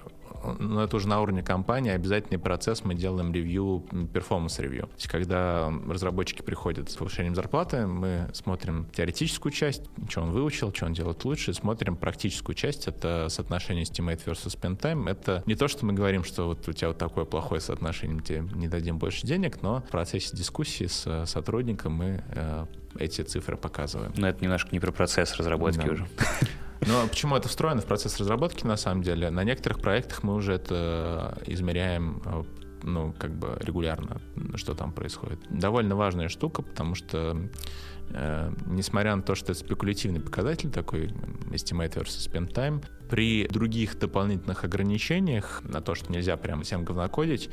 S2: но это уже на уровне компании, обязательный процесс, мы делаем ревью, performance review. То есть, когда разработчики приходят с повышением зарплаты, мы смотрим теоретическую часть, что он выучил, что он делает лучше, смотрим практическую часть, это соотношение estimate versus spent time. Это не то, что мы говорим, что вот у тебя вот такое плохое соотношение, тебе не дадим больше денег, но в процессе дискуссии с сотрудником мы э, эти цифры показываем.
S1: Но это немножко не про процесс разработки да. уже. (laughs)
S2: Но почему это встроено в процесс разработки, на самом деле? На некоторых проектах мы уже это измеряем э, ну, как бы регулярно, что там происходит. Довольно важная штука, потому что э, несмотря на то, что это спекулятивный показатель такой, estimate versus spend time, при других дополнительных ограничениях на то, что нельзя прямо всем говнокодить,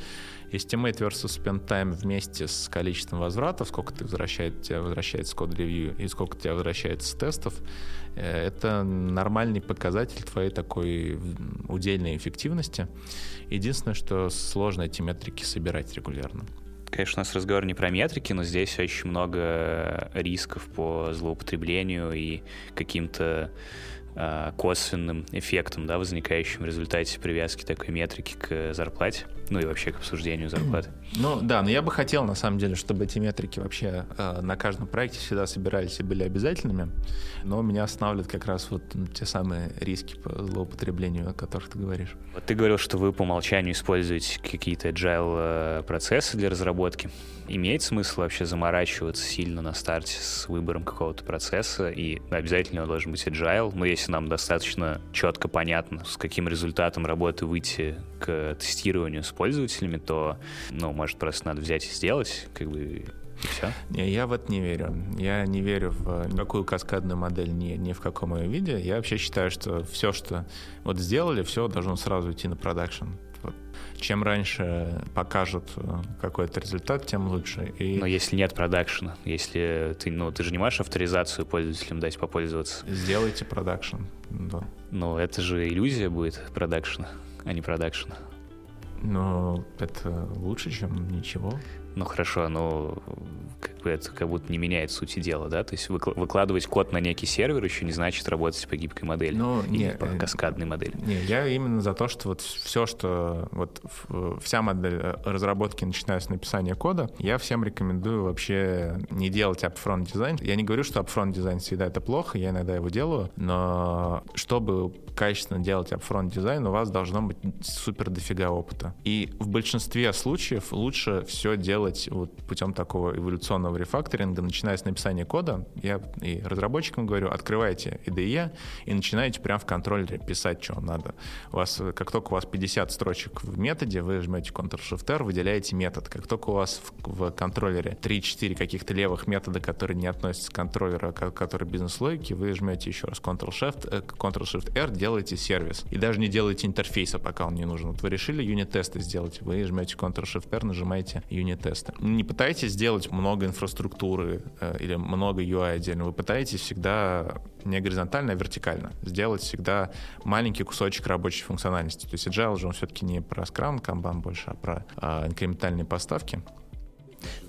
S2: estimate versus spend time вместе с количеством возвратов, сколько ты возвращает, тебя возвращается код ревью и сколько тебя возвращается с тестов, э, это нормальный показатель твоей такой удельной эффективности. Единственное, что сложно эти метрики собирать регулярно.
S1: Конечно, у нас разговор не про метрики, но здесь очень много рисков по злоупотреблению и каким-то э, косвенным эффектом, да, возникающим в результате привязки такой метрики к зарплате, ну и вообще к обсуждению зарплаты.
S2: Ну да, но я бы хотел на самом деле, чтобы эти метрики вообще э, на каждом проекте всегда собирались и были обязательными, но меня останавливают как раз вот те самые риски по злоупотреблению, о которых ты говоришь.
S1: Вот ты говорил, что вы по умолчанию используете какие-то agile э, процессы для разработки. Имеет смысл вообще заморачиваться сильно на старте с выбором какого-то процесса, и обязательно он должен быть agile, но если нам достаточно четко понятно, с каким результатом работы выйти к тестированию с пользователями, то, ну, может, просто надо взять и сделать, как бы все?
S2: Не, я в это не верю. Я не верю в никакую каскадную модель ни, ни в каком ее виде. Я вообще считаю, что все, что вот сделали, все должно сразу идти на продакшн. Вот. Чем раньше покажут э, какой-то результат, тем лучше.
S1: И... Но если нет продакшена, если ты, ну, ты же не можешь авторизацию пользователям дать попользоваться.
S2: Сделайте продакшн. Да.
S1: Но это же иллюзия будет продакшена, а не продакшена.
S2: Но это лучше, чем ничего.
S1: Ну хорошо, но как бы это как будто не меняет сути дела, да? То есть выкладывать код на некий сервер еще не значит работать по гибкой модели
S2: ну,
S1: или
S2: не,
S1: по э, каскадной модели.
S2: Не, я именно за то, что вот все, что вот вся модель э, разработки, начиная с написания кода, я всем рекомендую вообще не делать upfront дизайн. Я не говорю, что upfront дизайн всегда это плохо, я иногда его делаю, но чтобы качественно делать upfront дизайн, у вас должно быть супер дофига опыта. И в большинстве случаев лучше все делать вот путем такого эволюционного рефакторинга, начиная с написания кода. Я и разработчикам говорю, открывайте IDE и начинаете прямо в контроллере писать, что вам надо. У вас, как только у вас 50 строчек в методе, вы жмете Ctrl-Shift-R, выделяете метод. Как только у вас в, в контроллере 3-4 каких-то левых метода, которые не относятся к контроллеру, а которые бизнес-логики, вы жмете еще раз Ctrl-Shift, Ctrl-Shift-R, делаете сервис. И даже не делаете интерфейса, пока он не нужен. Вот вы решили юнит-тесты сделать, вы жмете Ctrl-Shift-R, нажимаете юнит-тесты. Не пытайтесь сделать много инфраструктуры э, или много UI отдельно. Вы пытаетесь всегда не горизонтально, а вертикально. Сделать всегда маленький кусочек рабочей функциональности. То есть Agile же он все-таки не про Scrum, Kanban больше, а про э, инкрементальные поставки.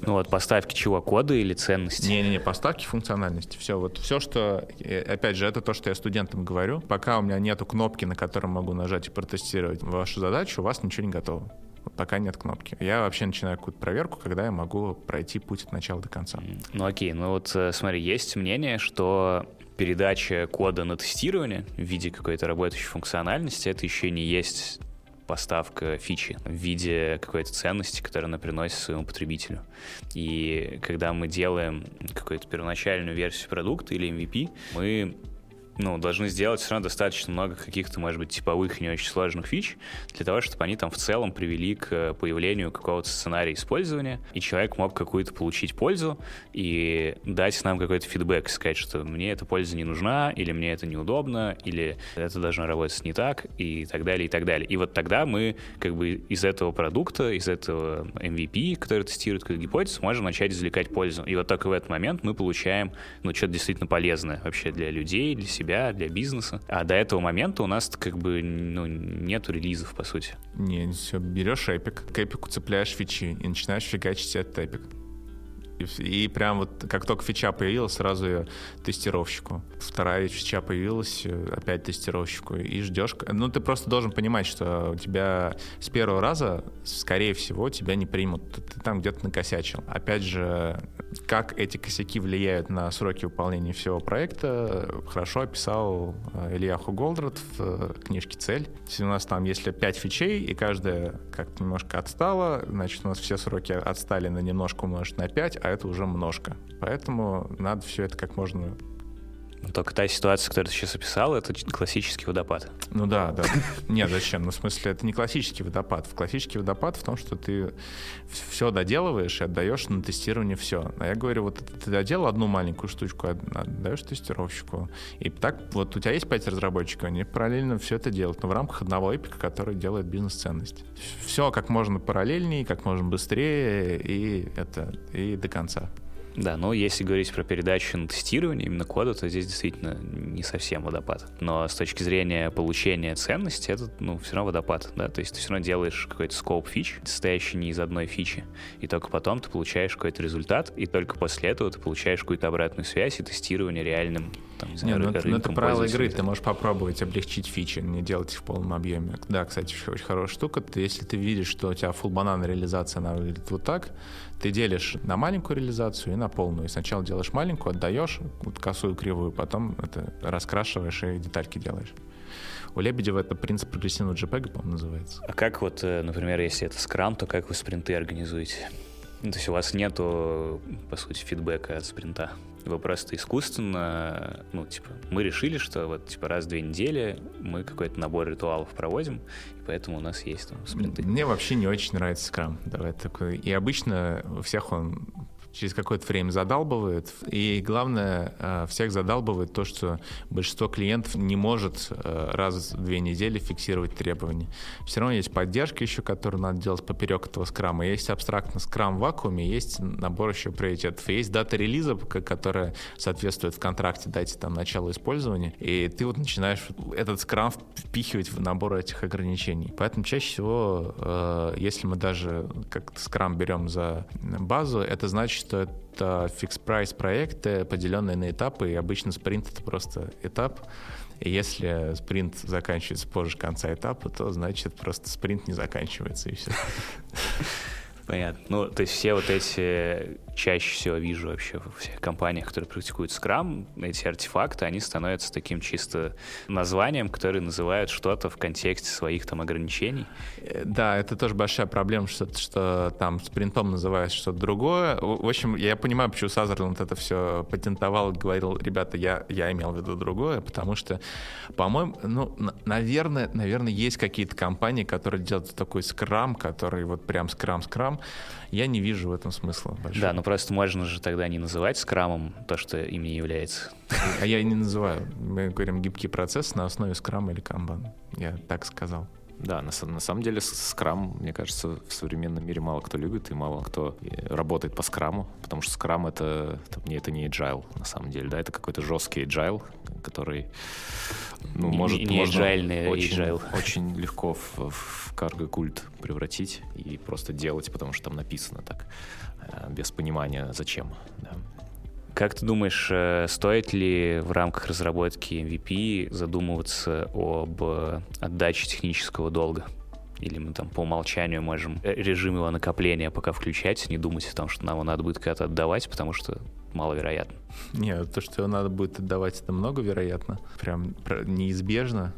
S1: Ну вот поставки чего? Кода или ценности?
S2: Не-не-не, поставки функциональности. Все, вот все, что... Опять же, это то, что я студентам говорю. Пока у меня нету кнопки, на которую могу нажать и протестировать вашу задачу, у вас ничего не готово. Пока нет кнопки. Я вообще начинаю какую-то проверку, когда я могу пройти путь от начала до конца.
S1: Ну окей, ну вот э, смотри, есть мнение, что передача кода на тестирование в виде какой-то работающей функциональности, это еще не есть поставка фичи в виде какой-то ценности, которую она приносит своему потребителю. И когда мы делаем какую-то первоначальную версию продукта или MVP, мы ну, должны сделать все равно достаточно много каких-то, может быть, типовых и не очень сложных фич, для того, чтобы они там в целом привели к появлению какого-то сценария использования, и человек мог какую-то получить пользу и дать нам какой-то фидбэк, сказать, что мне эта польза не нужна, или мне это неудобно, или это должно работать не так, и так далее, и так далее. И вот тогда мы как бы из этого продукта, из этого MVP, который тестирует какую-то гипотезу, можем начать извлекать пользу. И вот только в этот момент мы получаем, ну, что-то действительно полезное вообще для людей, для себя, себя, для бизнеса. А до этого момента у нас как бы ну, нету релизов, по сути.
S2: Не, все, берешь эпик, к эпику цепляешь фичи и начинаешь фигачить этот эпик. И, и прям вот как только фича появилась, сразу ее тестировщику. Вторая фича появилась, э, опять тестировщику. И ждешь. Ну, ты просто должен понимать, что у тебя с первого раза, скорее всего, тебя не примут. Ты там где-то накосячил. Опять же, как эти косяки влияют на сроки выполнения всего проекта, хорошо описал э, Илья Хуголдрат в э, книжке «Цель». Если у нас там, если 5 фичей, и каждая как-то немножко отстала, значит, у нас все сроки отстали на немножко умножить на 5, а это уже множко. Поэтому надо все это как можно
S1: только та ситуация, которую ты сейчас описал, это классический водопад.
S2: Ну да, да. Нет, зачем? Ну, в смысле, это не классический водопад. Классический водопад в том, что ты все доделываешь и отдаешь на тестирование все. А я говорю, вот ты доделал одну маленькую штучку, отдаешь тестировщику. И так вот у тебя есть пять разработчиков, они параллельно все это делают, но в рамках одного эпика, который делает бизнес-ценность. Все как можно параллельнее, как можно быстрее и это и до конца.
S1: Да, но если говорить про передачу на тестирование именно кода, то здесь действительно не совсем водопад. Но с точки зрения получения ценности, это, ну, все равно водопад, да, то есть ты все равно делаешь какой-то скоп фич, состоящий не из одной фичи, и только потом ты получаешь какой-то результат, и только после этого ты получаешь какую-то обратную связь и тестирование реальным там, не
S2: знаю, не, ну, ну, это правило игры, ты можешь попробовать облегчить фичи, не делать их в полном объеме. Да, кстати, очень хорошая штука, если ты видишь, что у тебя full банан реализация, она выглядит вот так, ты делишь на маленькую реализацию и на полную. И сначала делаешь маленькую, отдаешь вот косую кривую, потом это раскрашиваешь и детальки делаешь. У Лебедева это принцип прогрессивного JPEG, по-моему, называется.
S1: А как вот, э, например, если это скрам, то как вы спринты организуете? Ну, то есть у вас нету, по сути, фидбэка от спринта? Вы просто искусственно, ну, типа, мы решили, что вот, типа, раз в две недели мы какой-то набор ритуалов проводим, и поэтому у нас есть там спринты.
S2: Мне вообще не очень нравится скрам. Давай такой. И обычно у всех он через какое-то время задалбывает. И главное, э, всех задалбывает то, что большинство клиентов не может э, раз в две недели фиксировать требования. Все равно есть поддержка еще, которую надо делать поперек этого скрама. Есть абстрактно скрам в вакууме, есть набор еще приоритетов. Есть дата релиза, которая соответствует в контракте дате там, начала использования. И ты вот начинаешь этот scrum впихивать в набор этих ограничений. Поэтому чаще всего, э, если мы даже как scrum берем за базу, это значит, что это fix-price проекты, поделенные на этапы, и обычно спринт — это просто этап. И если спринт заканчивается позже конца этапа, то значит просто спринт не заканчивается, и все. (laughs)
S1: Понятно. Ну, то есть все вот эти чаще всего вижу вообще во всех компаниях, которые практикуют Scrum, эти артефакты, они становятся таким чисто названием, которое называют что-то в контексте своих там ограничений.
S2: Э, да, это тоже большая проблема, что, что там спринтом называют что-то другое. В общем, я понимаю, почему Сазерленд это все патентовал, говорил, ребята, я, я имел в виду другое, потому что, по-моему, ну, наверное, наверное, есть какие-то компании, которые делают такой скрам, который вот прям скрам-скрам, я не вижу в этом смысла большого.
S1: Да, ну просто можно же тогда не называть скрамом то, что им не является.
S2: А я и не называю. Мы говорим гибкий процесс на основе скрама или камбан. Я так сказал.
S3: Да, на, на самом деле скрам, мне кажется, в современном мире мало кто любит и мало кто работает по скраму, потому что скрам это, это, это не agile на самом деле, да, это какой-то жесткий agile, который ну, не, может,
S1: не
S3: можно
S1: очень,
S3: agile. (laughs) очень легко в, в карго-культ превратить и просто делать, потому что там написано так, э, без понимания зачем. Да.
S1: Как ты думаешь, э, стоит ли в рамках разработки MVP задумываться об отдаче технического долга? Или мы там по умолчанию можем э, режим его накопления пока включать, не думать о том, что нам будет когда-то отдавать, потому что маловероятно.
S2: Нет, то, что его надо будет отдавать, это много вероятно. Прям неизбежно.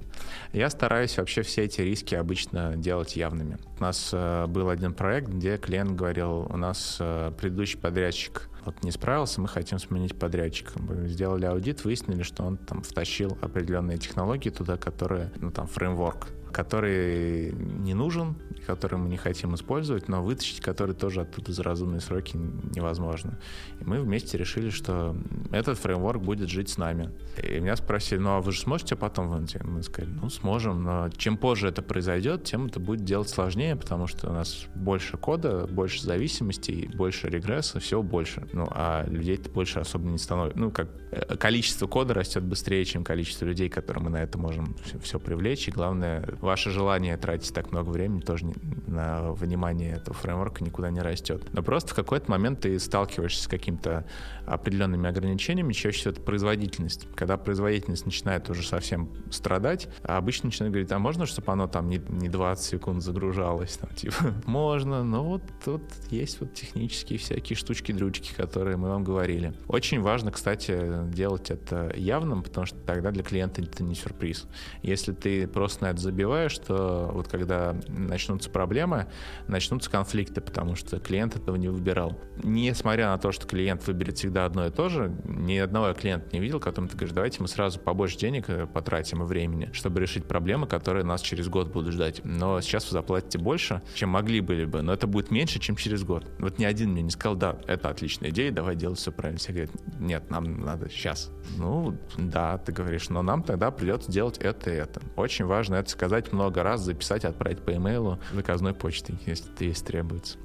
S2: Я стараюсь вообще все эти риски обычно делать явными. У нас э, был один проект, где клиент говорил, у нас э, предыдущий подрядчик вот не справился, мы хотим сменить подрядчика. Мы сделали аудит, выяснили, что он там втащил определенные технологии туда, которые, ну там, фреймворк который не нужен, который мы не хотим использовать, но вытащить который тоже оттуда за разумные сроки невозможно. И мы вместе решили, что этот фреймворк будет жить с нами. И меня спросили, ну а вы же сможете потом вынуть? Мы сказали, ну сможем, но чем позже это произойдет, тем это будет делать сложнее, потому что у нас больше кода, больше зависимостей, больше регресса, всего больше. Ну а людей больше особо не становится. Ну как э, количество кода растет быстрее, чем количество людей, которые мы на это можем все привлечь. И главное, ваше желание тратить так много времени тоже на внимание этого фреймворка никуда не растет. Но просто в какой-то момент ты сталкиваешься с какими-то определенными ограничениями, чаще всего это производительность. Когда производительность начинает уже совсем страдать, обычно начинают говорить, а можно, чтобы оно там не, не 20 секунд загружалось? Там, типа, (laughs) можно, но вот тут есть вот технические всякие штучки-дрючки, которые мы вам говорили. Очень важно, кстати, делать это явным, потому что тогда для клиента это не сюрприз. Если ты просто на это забиваешь, подозреваю, что вот когда начнутся проблемы, начнутся конфликты, потому что клиент этого не выбирал. Несмотря на то, что клиент выберет всегда одно и то же, ни одного я клиента не видел, которому ты говоришь, давайте мы сразу побольше денег э, потратим и времени, чтобы решить проблемы, которые нас через год будут ждать. Но сейчас вы заплатите больше, чем могли были бы, но это будет меньше, чем через год. Вот ни один мне не сказал, да, это отличная идея, давай делать все правильно. Все говорят, нет, нам надо сейчас. Ну, да, ты говоришь, но нам тогда придется делать это и это. Очень важно это сказать сказать много раз, записать, отправить по имейлу заказной почтой, если, если требуется.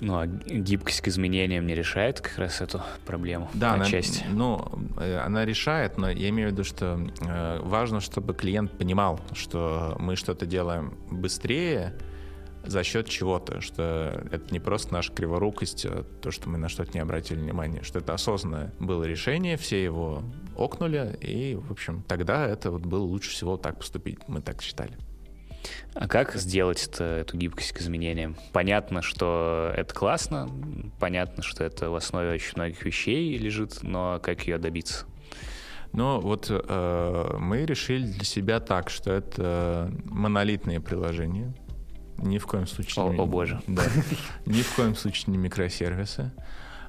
S1: Ну, а гибкость к изменениям не решает как раз эту проблему?
S2: Да, она,
S1: отчасти.
S2: ну, э, она решает, но я имею в виду, что э, важно, чтобы клиент понимал, что мы что-то делаем быстрее за счет чего-то, что это не просто наша криворукость, а то, что мы на что-то не обратили внимания, что это осознанное было решение, все его окнули, и, в общем, тогда это вот было лучше всего так поступить, мы так считали.
S1: А как сделать это, эту гибкость к изменениям? Понятно, что это классно, понятно, что это в основе очень многих вещей лежит, но как ее добиться?
S2: Ну, вот э, мы решили для себя так, что это монолитные приложения. Ни в коем случае.
S1: О, не, о боже. (laughs)
S2: Да, ни в коем случае не микросервисы.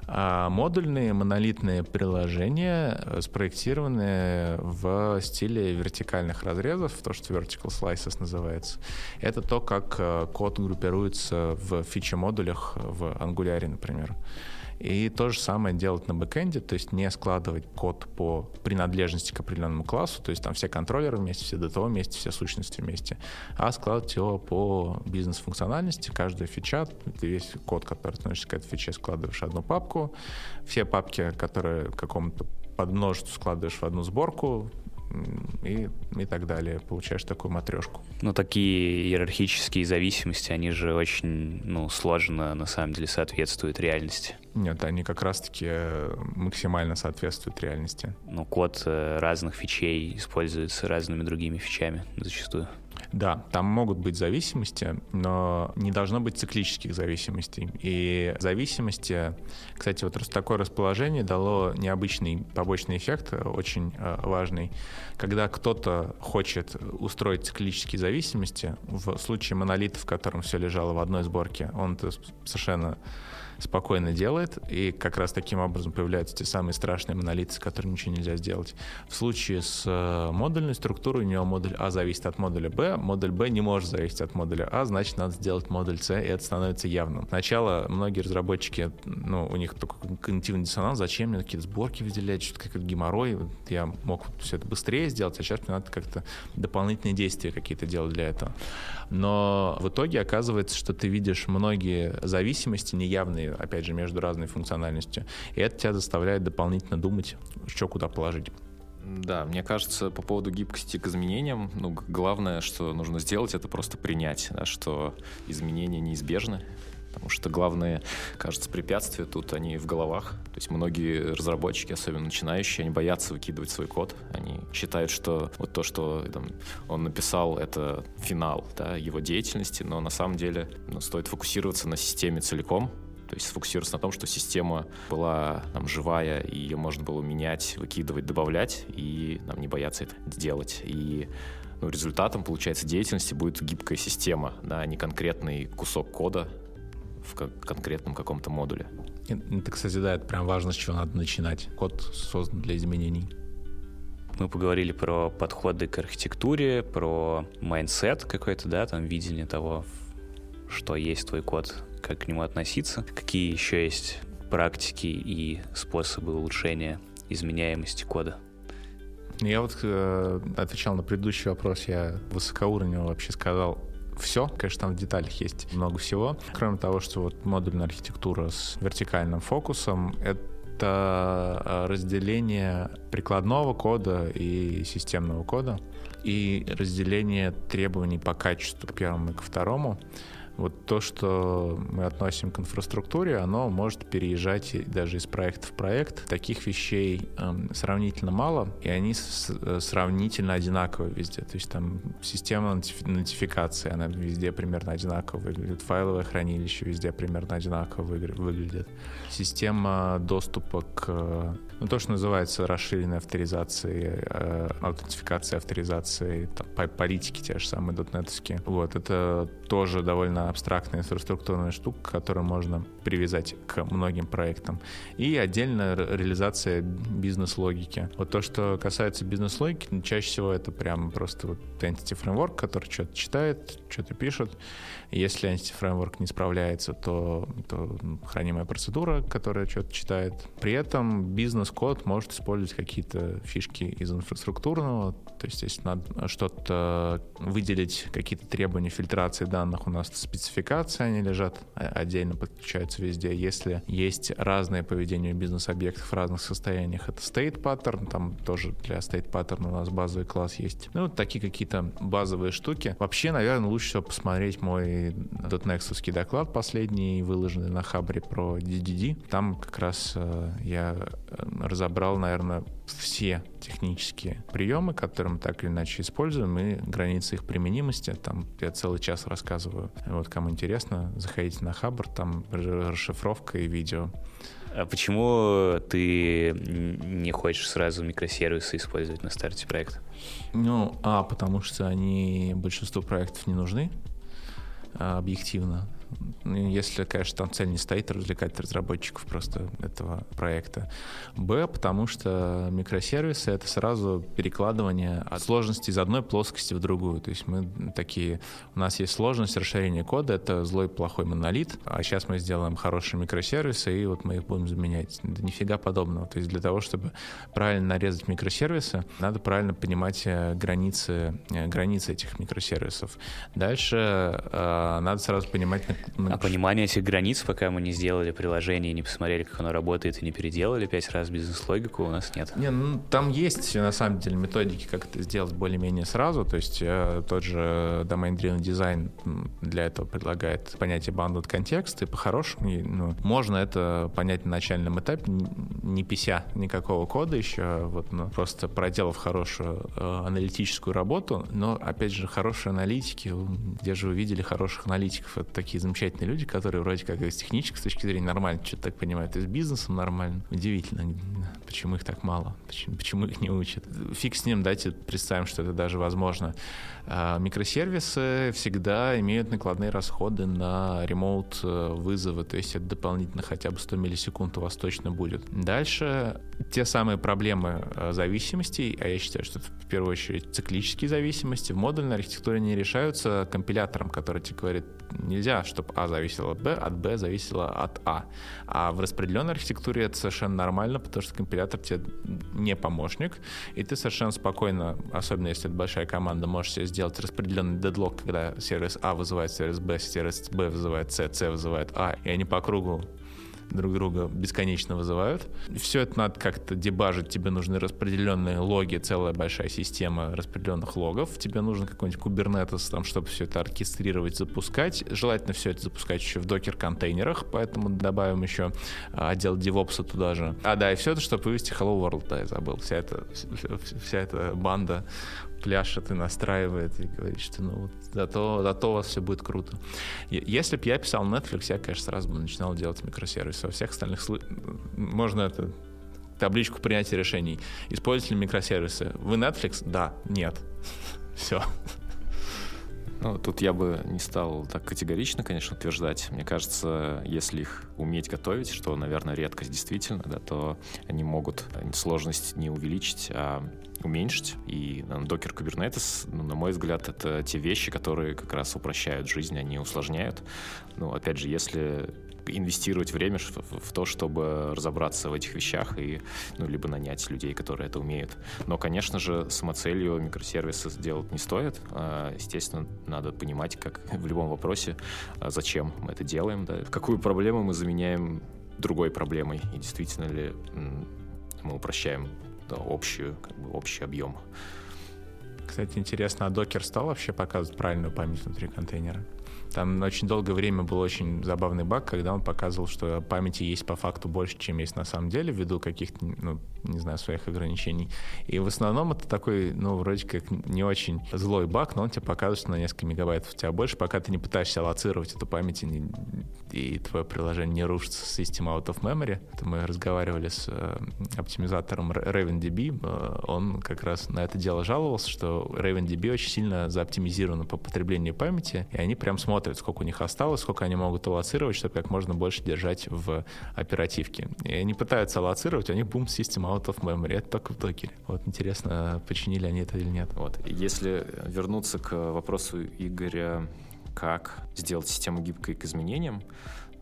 S2: А модульные монолитные приложения э, спроектированы в стиле вертикальных разрезов, то, что vertical slices называется. Это то, как э, код группируется в фичи-модулях в Angular, например. И то же самое делать на бэкэнде, то есть не складывать код по принадлежности к определенному классу, то есть там все контроллеры вместе, все DTO вместе, все сущности вместе, а складывать его по бизнес-функциональности, каждая фича, ты весь код, который относится к этой фиче, складываешь в одну папку, все папки, которые какому-то подмножеству складываешь в одну сборку, и, и так далее. Получаешь такую матрешку.
S1: Ну, такие иерархические зависимости, они же очень, ну, сложно, на самом деле, соответствуют реальности.
S2: Нет, они как раз-таки э, максимально соответствуют реальности.
S1: Ну, код э, разных фичей используется разными другими фичами зачастую.
S2: Да, там могут быть зависимости, но не должно быть циклических зависимостей. И зависимости, кстати, вот такое расположение дало необычный побочный эффект, очень э, важный. Когда кто-то хочет устроить циклические зависимости, в случае монолита, в котором все лежало в одной сборке, он совершенно спокойно делает, и как раз таким образом появляются те самые страшные монолиты, с которыми ничего нельзя сделать. В случае с э, модульной структурой у него модуль А зависит от модуля Б, модуль Б не может зависеть от модуля А, значит, надо сделать модуль С, и это становится явным. Сначала многие разработчики, ну, у них такой когнитивный диссонанс, зачем мне какие-то сборки выделять, что-то какой-то геморрой, я мог все это быстрее сделать, а сейчас мне надо как-то дополнительные действия какие-то делать для этого. Но в итоге оказывается, что ты видишь многие зависимости неявные, опять же, между разной функциональностью, и это тебя заставляет дополнительно думать, что куда положить.
S3: Да, мне кажется, по поводу гибкости к изменениям, ну, главное, что нужно сделать, это просто принять, да, что изменения неизбежны, потому что главные, кажется, препятствия тут, они в головах. То есть многие разработчики, особенно начинающие, они боятся выкидывать свой код. Они считают, что вот то, что там, он написал, это финал да, его деятельности, но на самом деле ну, стоит фокусироваться на системе целиком, то есть сфокусироваться на том, что система была там, живая, и ее можно было менять, выкидывать, добавлять, и нам не бояться это делать. И ну, результатом, получается, деятельности будет гибкая система, да, а не конкретный кусок кода, в конкретном каком-то модуле.
S2: Это, кстати, да, это прям важно, с чего надо начинать. Код создан для изменений.
S1: Мы поговорили про подходы к архитектуре, про mindset какой-то, да, там видение того, что есть твой код, как к нему относиться, какие еще есть практики и способы улучшения изменяемости кода.
S2: Я вот э, отвечал на предыдущий вопрос, я высокоуровнево вообще сказал, все. Конечно, там в деталях есть много всего. Кроме того, что вот модульная архитектура с вертикальным фокусом — это э, разделение прикладного кода и системного кода и разделение требований по качеству к первому и к второму вот то, что мы относим к инфраструктуре, оно может переезжать даже из проекта в проект. Таких вещей э, сравнительно мало, и они с, сравнительно одинаковые везде. То есть там система нотификации, она везде примерно одинаково выглядит. Файловое хранилище везде примерно одинаково выглядит. Система доступа к ну, то, что называется расширенной авторизацией, э, аутентификацией, авторизацией, там, политики те же самые дотнетовские. Вот, это тоже довольно абстрактная инфраструктурная штука, которую можно привязать к многим проектам. И отдельно реализация бизнес-логики. Вот то, что касается бизнес-логики, чаще всего это прям просто вот entity framework, который что-то читает, что-то пишет. Если entity framework не справляется, то, то хранимая процедура, которая что-то читает. При этом бизнес-код может использовать какие-то фишки из инфраструктурного. То есть, если надо что-то выделить, какие-то требования фильтрации данных, у нас спецификации, они лежат отдельно, подключаются везде. Если есть разное поведение бизнес-объектов в разных состояниях, это state pattern, там тоже для state pattern у нас базовый класс есть. Ну, такие какие-то базовые штуки. Вообще, наверное, лучше всего посмотреть мой .next доклад последний, выложенный на Хабре про DDD. Там как раз э, я э, разобрал, наверное, все технические приемы, которые мы так или иначе используем, и границы их применимости. Там я целый час рассказываю. Вот кому интересно, заходите на Хабр, там расшифровка и видео.
S1: А почему ты не хочешь сразу микросервисы использовать на старте проекта?
S2: Ну, а, потому что они большинству проектов не нужны а, объективно. Если, конечно, там цель не стоит развлекать разработчиков просто этого проекта. Б, потому что микросервисы — это сразу перекладывание от сложности из одной плоскости в другую. То есть мы такие... У нас есть сложность расширения кода, это злой плохой монолит, а сейчас мы сделаем хорошие микросервисы, и вот мы их будем заменять. Да нифига подобного. То есть для того, чтобы правильно нарезать микросервисы, надо правильно понимать э, границы, э, границы этих микросервисов. Дальше э, надо сразу понимать,
S1: а понимание этих границ, пока мы не сделали приложение, не посмотрели, как оно работает, и не переделали пять раз бизнес-логику, у нас нет.
S2: Не, ну там есть на самом деле методики, как это сделать более-менее сразу. То есть э, тот же domain-driven дизайн для этого предлагает понятие bounded контекст, и по-хорошему ну, можно это понять на начальном этапе, не пися никакого кода еще, вот, ну, просто проделав хорошую э, аналитическую работу, но, опять же, хорошие аналитики, где же вы видели хороших аналитиков? Это такие замечательные люди, которые вроде как из технической точки зрения нормально что-то так понимают, и с бизнесом нормально. Удивительно, почему их так мало, почему, почему их не учат. Фиг с ним, дайте представим, что это даже возможно. А, микросервисы всегда имеют накладные расходы на ремоут э, вызовы, то есть это дополнительно хотя бы 100 миллисекунд у вас точно будет. Дальше те самые проблемы э, зависимостей, а я считаю, что это в первую очередь циклические зависимости, в модульной архитектуре не решаются компилятором, который тебе говорит, нельзя, чтобы А зависело от Б, от Б зависело от А. А в распределенной архитектуре это совершенно нормально, потому что компилятор тебе не помощник, и ты совершенно спокойно, особенно если это большая команда, можешь себе сделать распределенный дедлог, когда сервис А вызывает сервис Б, сервис Б вызывает С, С вызывает А, и они по кругу друг друга бесконечно вызывают. Все это надо как-то дебажить, тебе нужны распределенные логи, целая большая система распределенных логов, тебе нужен какой-нибудь Kubernetes, там, чтобы все это оркестрировать, запускать. Желательно все это запускать еще в докер-контейнерах, поэтому добавим еще а, отдел DevOps туда же. А, да, и все это, чтобы вывести Hello World, да, я забыл. Вся эта, вся эта банда пляшет и настраивает и говорит, что ну вот зато, зато у вас все будет круто. Если бы я писал Netflix, я, конечно, сразу бы начинал делать микросервисы. Во всех остальных сл... можно это табличку принятия решений. Используете ли микросервисы? Вы Netflix? Да. Нет. (laughs) Все.
S3: Ну, тут я бы не стал так категорично, конечно, утверждать. Мне кажется, если их уметь готовить, что, наверное, редкость действительно, да, то они могут сложность не увеличить, а уменьшить. И Docker Kubernetes, ну, на мой взгляд, это те вещи, которые как раз упрощают жизнь, они усложняют. Ну, опять же, если инвестировать время в, то, чтобы разобраться в этих вещах и, ну, либо нанять людей, которые это умеют. Но, конечно же, самоцелью микросервисы сделать не стоит. А, естественно, надо понимать, как (laughs) в любом вопросе, а, зачем мы это делаем, да, какую проблему мы заменяем другой проблемой, и действительно ли мы упрощаем общую, как бы, общий объем.
S2: Кстати, интересно, а докер стал вообще показывать правильную память внутри контейнера? Там очень долгое время был очень забавный баг, когда он показывал, что памяти есть по факту больше, чем есть на самом деле, ввиду каких-то, ну, не знаю, своих ограничений. И в основном это такой, ну, вроде как не очень злой баг, но он тебе показывает, что на несколько мегабайтов у тебя больше, пока ты не пытаешься аллоцировать эту память, и, и твое приложение не рушится с System Out of Memory. Это мы разговаривали с э, оптимизатором RavenDB, э, он как раз на это дело жаловался, что RavenDB очень сильно заоптимизировано по потреблению памяти, и они прям смотрят смотрят, сколько у них осталось, сколько они могут аллоцировать, чтобы как можно больше держать в оперативке. И они пытаются аллоцировать, у них бум система out of memory. Это только в докере. Вот интересно, починили они это или нет.
S3: Вот. Если вернуться к вопросу Игоря, как сделать систему гибкой к изменениям,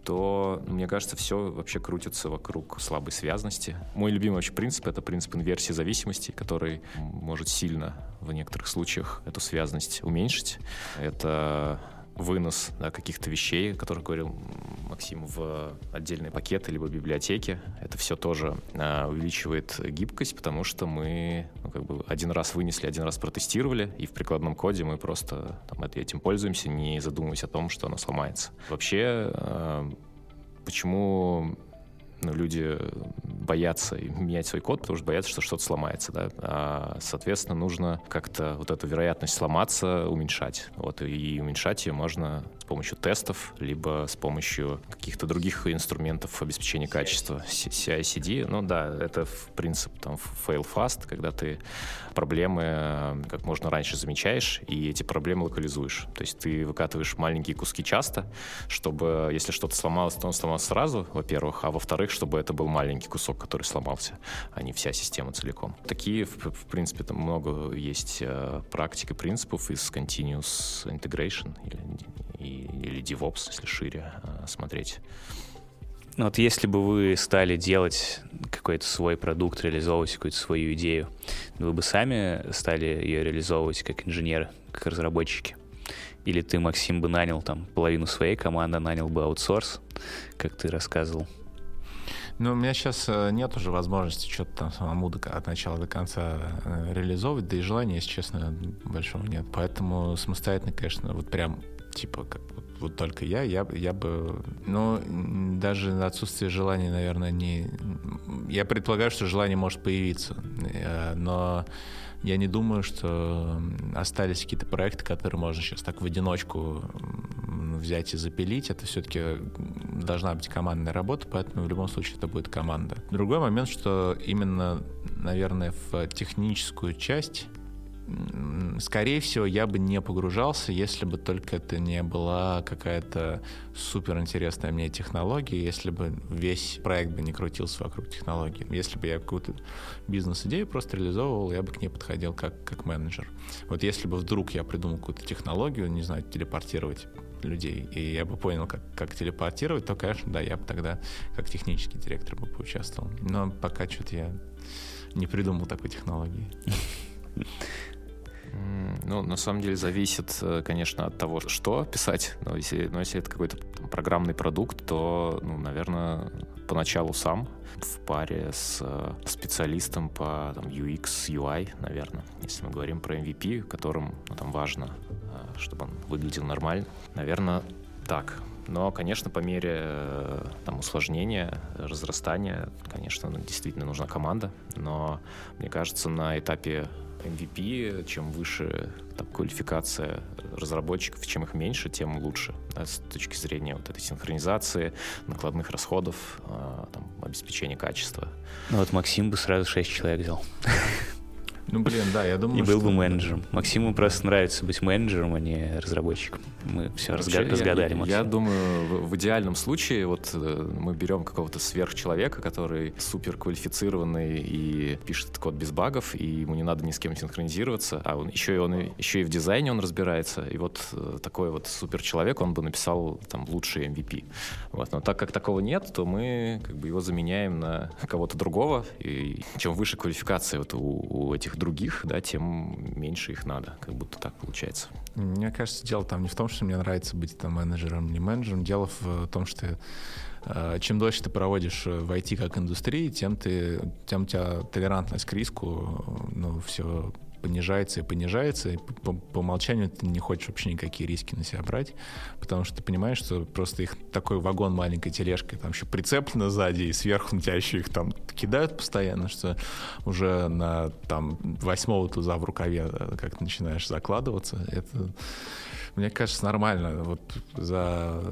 S3: то, мне кажется, все вообще крутится вокруг слабой связности. Мой любимый вообще принцип — это принцип инверсии зависимости, который может сильно в некоторых случаях эту связность уменьшить. Это вынос да, каких-то вещей, о которых говорил Максим, в отдельные пакеты либо библиотеки. Это все тоже э, увеличивает гибкость, потому что мы ну, как бы один раз вынесли, один раз протестировали, и в прикладном коде мы просто там, этим пользуемся, не задумываясь о том, что оно сломается. Вообще, э, почему ну, люди боятся менять свой код, потому что боятся, что что-то сломается, да. А, соответственно, нужно как-то вот эту вероятность сломаться уменьшать. Вот, и уменьшать ее можно помощью тестов, либо с помощью каких-то других инструментов обеспечения качества. CI-CD, ну да, это в принцип там fail fast, когда ты проблемы э, как можно раньше замечаешь, и эти проблемы локализуешь. То есть ты выкатываешь маленькие куски часто, чтобы, если что-то сломалось, то он сломался сразу, во-первых, а во-вторых, чтобы это был маленький кусок, который сломался, а не вся система целиком. Такие, в, в принципе, там много есть э, практик и принципов из Continuous Integration или, или DevOps, если шире э, смотреть.
S1: Ну вот если бы вы стали делать какой-то свой продукт, реализовывать какую-то свою идею, вы бы сами стали ее реализовывать как инженеры, как разработчики? Или ты, Максим, бы нанял там половину своей команды, нанял бы аутсорс, как ты рассказывал?
S2: Ну, у меня сейчас э, нет уже возможности что-то там самому до, от начала до конца э, реализовывать, да и желания, если честно, большого нет. Поэтому самостоятельно, конечно, вот прям типа как вот, вот только я, я, я бы, ну, даже отсутствие желания, наверное, не... Я предполагаю, что желание может появиться, э, но я не думаю, что остались какие-то проекты, которые можно сейчас так в одиночку взять и запилить. Это все-таки должна быть командная работа, поэтому в любом случае это будет команда. Другой момент, что именно, наверное, в техническую часть скорее всего, я бы не погружался, если бы только это не была какая-то супер интересная мне технология, если бы весь проект бы не крутился вокруг технологии. Если бы я какую-то бизнес-идею просто реализовывал, я бы к ней подходил как, как менеджер. Вот если бы вдруг я придумал какую-то технологию, не знаю, телепортировать людей, и я бы понял, как, как телепортировать, то, конечно, да, я бы тогда как технический директор бы поучаствовал. Но пока что-то я не придумал такой технологии. (laughs)
S3: Ну, на самом деле зависит, э, конечно, от того, что писать. Но если, но если это какой-то программный продукт, то, ну, наверное, поначалу сам в паре с э, специалистом по там, UX, UI, наверное. Если мы говорим про MVP, которым ну, там важно, э, чтобы он выглядел нормально. Наверное, так. Но, конечно, по мере там, усложнения, разрастания, конечно, действительно нужна команда. Но, мне кажется, на этапе MVP, чем выше там, квалификация разработчиков, чем их меньше, тем лучше да, с точки зрения вот этой синхронизации, накладных расходов, э, там, обеспечения качества.
S1: Ну вот Максим бы сразу 6 человек взял. (laughs)
S2: Ну, блин, да, я думаю,
S1: И был бы менеджером. Максиму просто нравится быть менеджером, а не разработчиком. Мы все Вообще, разгадали,
S3: я, я думаю, в, идеальном случае вот э, мы берем какого-то сверхчеловека, который супер квалифицированный и пишет код без багов, и ему не надо ни с кем синхронизироваться, а он еще и он еще и в дизайне он разбирается. И вот э, такой вот суперчеловек, он бы написал там лучший MVP. Вот. Но так как такого нет, то мы как бы его заменяем на кого-то другого. И чем выше квалификация вот у, у этих других, да, тем меньше их надо. Как будто так получается.
S2: Мне кажется, дело там не в том, что мне нравится быть там менеджером, не менеджером. Дело в том, что э, чем дольше ты проводишь в IT как индустрии, тем, ты, тем у тебя толерантность к риску, ну, все понижается и понижается, и по, по умолчанию ты не хочешь вообще никакие риски на себя брать, потому что ты понимаешь, что просто их такой вагон маленькой тележкой, там еще прицеплено сзади, и сверху на тебя еще их там кидают постоянно, что уже на там восьмого туза в рукаве э, как начинаешь закладываться, это мне кажется, нормально. Вот за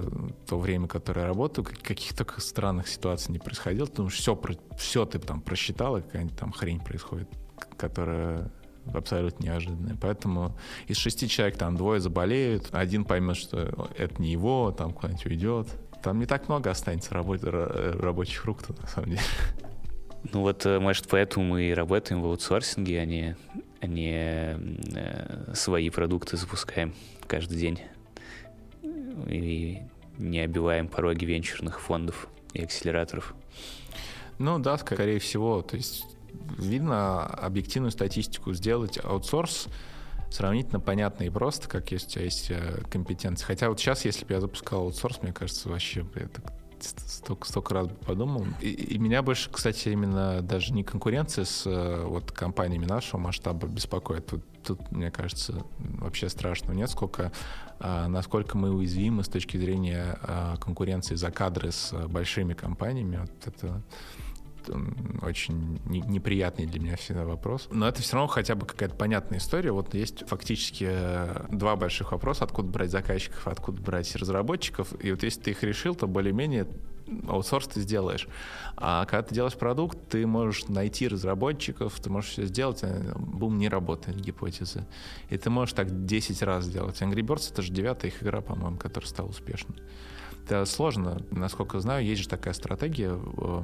S2: то время, которое я работаю, каких только странных ситуаций не происходило, потому что все, все ты там просчитал, и какая-нибудь там хрень происходит, которая абсолютно неожиданные. Поэтому из шести человек там двое заболеют, один поймет, что это не его, там куда-нибудь уйдет. Там не так много останется работ, рабочих рук на самом деле.
S1: Ну вот, э, может, поэтому мы и работаем в аутсорсинге, а не, а не э, свои продукты запускаем каждый день и не обиваем пороги венчурных фондов и акселераторов.
S2: Ну да, скорее всего. То есть видно объективную статистику сделать аутсорс сравнительно понятно и просто, как есть у тебя есть э, компетенции. Хотя вот сейчас, если бы я запускал аутсорс, мне кажется, вообще это столько, столько раз подумал. И, и меня больше, кстати, именно даже не конкуренция с э, вот компаниями нашего масштаба беспокоит. Тут, тут мне кажется, вообще страшного нет, сколько, а, насколько мы уязвимы с точки зрения а, конкуренции за кадры с большими компаниями. Вот это очень неприятный для меня всегда вопрос. Но это все равно хотя бы какая-то понятная история. Вот есть фактически э, два больших вопроса, откуда брать заказчиков, откуда брать разработчиков. И вот если ты их решил, то более-менее аутсорс ты сделаешь. А когда ты делаешь продукт, ты можешь найти разработчиков, ты можешь все сделать, а бум, не работает гипотеза. И ты можешь так 10 раз сделать. Angry Birds — это же девятая их игра, по-моему, которая стала успешной. Это сложно. Насколько знаю, есть же такая стратегия э,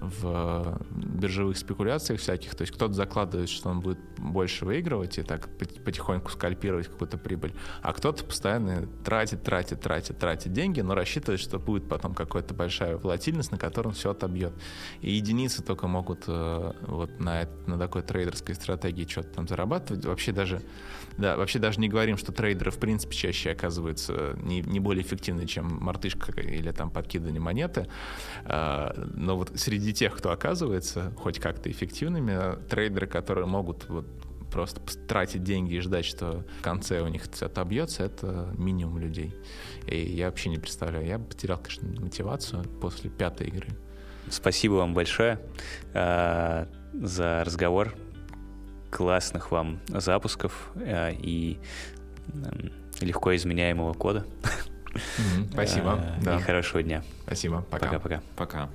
S2: в биржевых спекуляциях всяких. То есть кто-то закладывает, что он будет больше выигрывать и так потихоньку скальпировать какую-то прибыль, а кто-то постоянно тратит, тратит, тратит, тратит деньги, но рассчитывает, что будет потом какая-то большая волатильность, на котором все отобьет. И единицы только могут э, вот на, на такой трейдерской стратегии что-то там зарабатывать. Вообще даже, да, вообще даже не говорим, что трейдеры в принципе чаще оказываются не, не более эффективны, чем мартышка или там подкидывание монеты. А, но вот среди тех, кто оказывается хоть как-то эффективными, трейдеры, которые могут вот просто тратить деньги и ждать, что в конце у них отобьется, это минимум людей. И я вообще не представляю. Я потерял, конечно, мотивацию после пятой игры.
S1: Спасибо вам большое э, за разговор. Классных вам запусков э, и э, легко изменяемого кода.
S2: Спасибо.
S1: И хорошего дня.
S2: Спасибо.
S3: Пока. Пока-пока.
S2: Пока.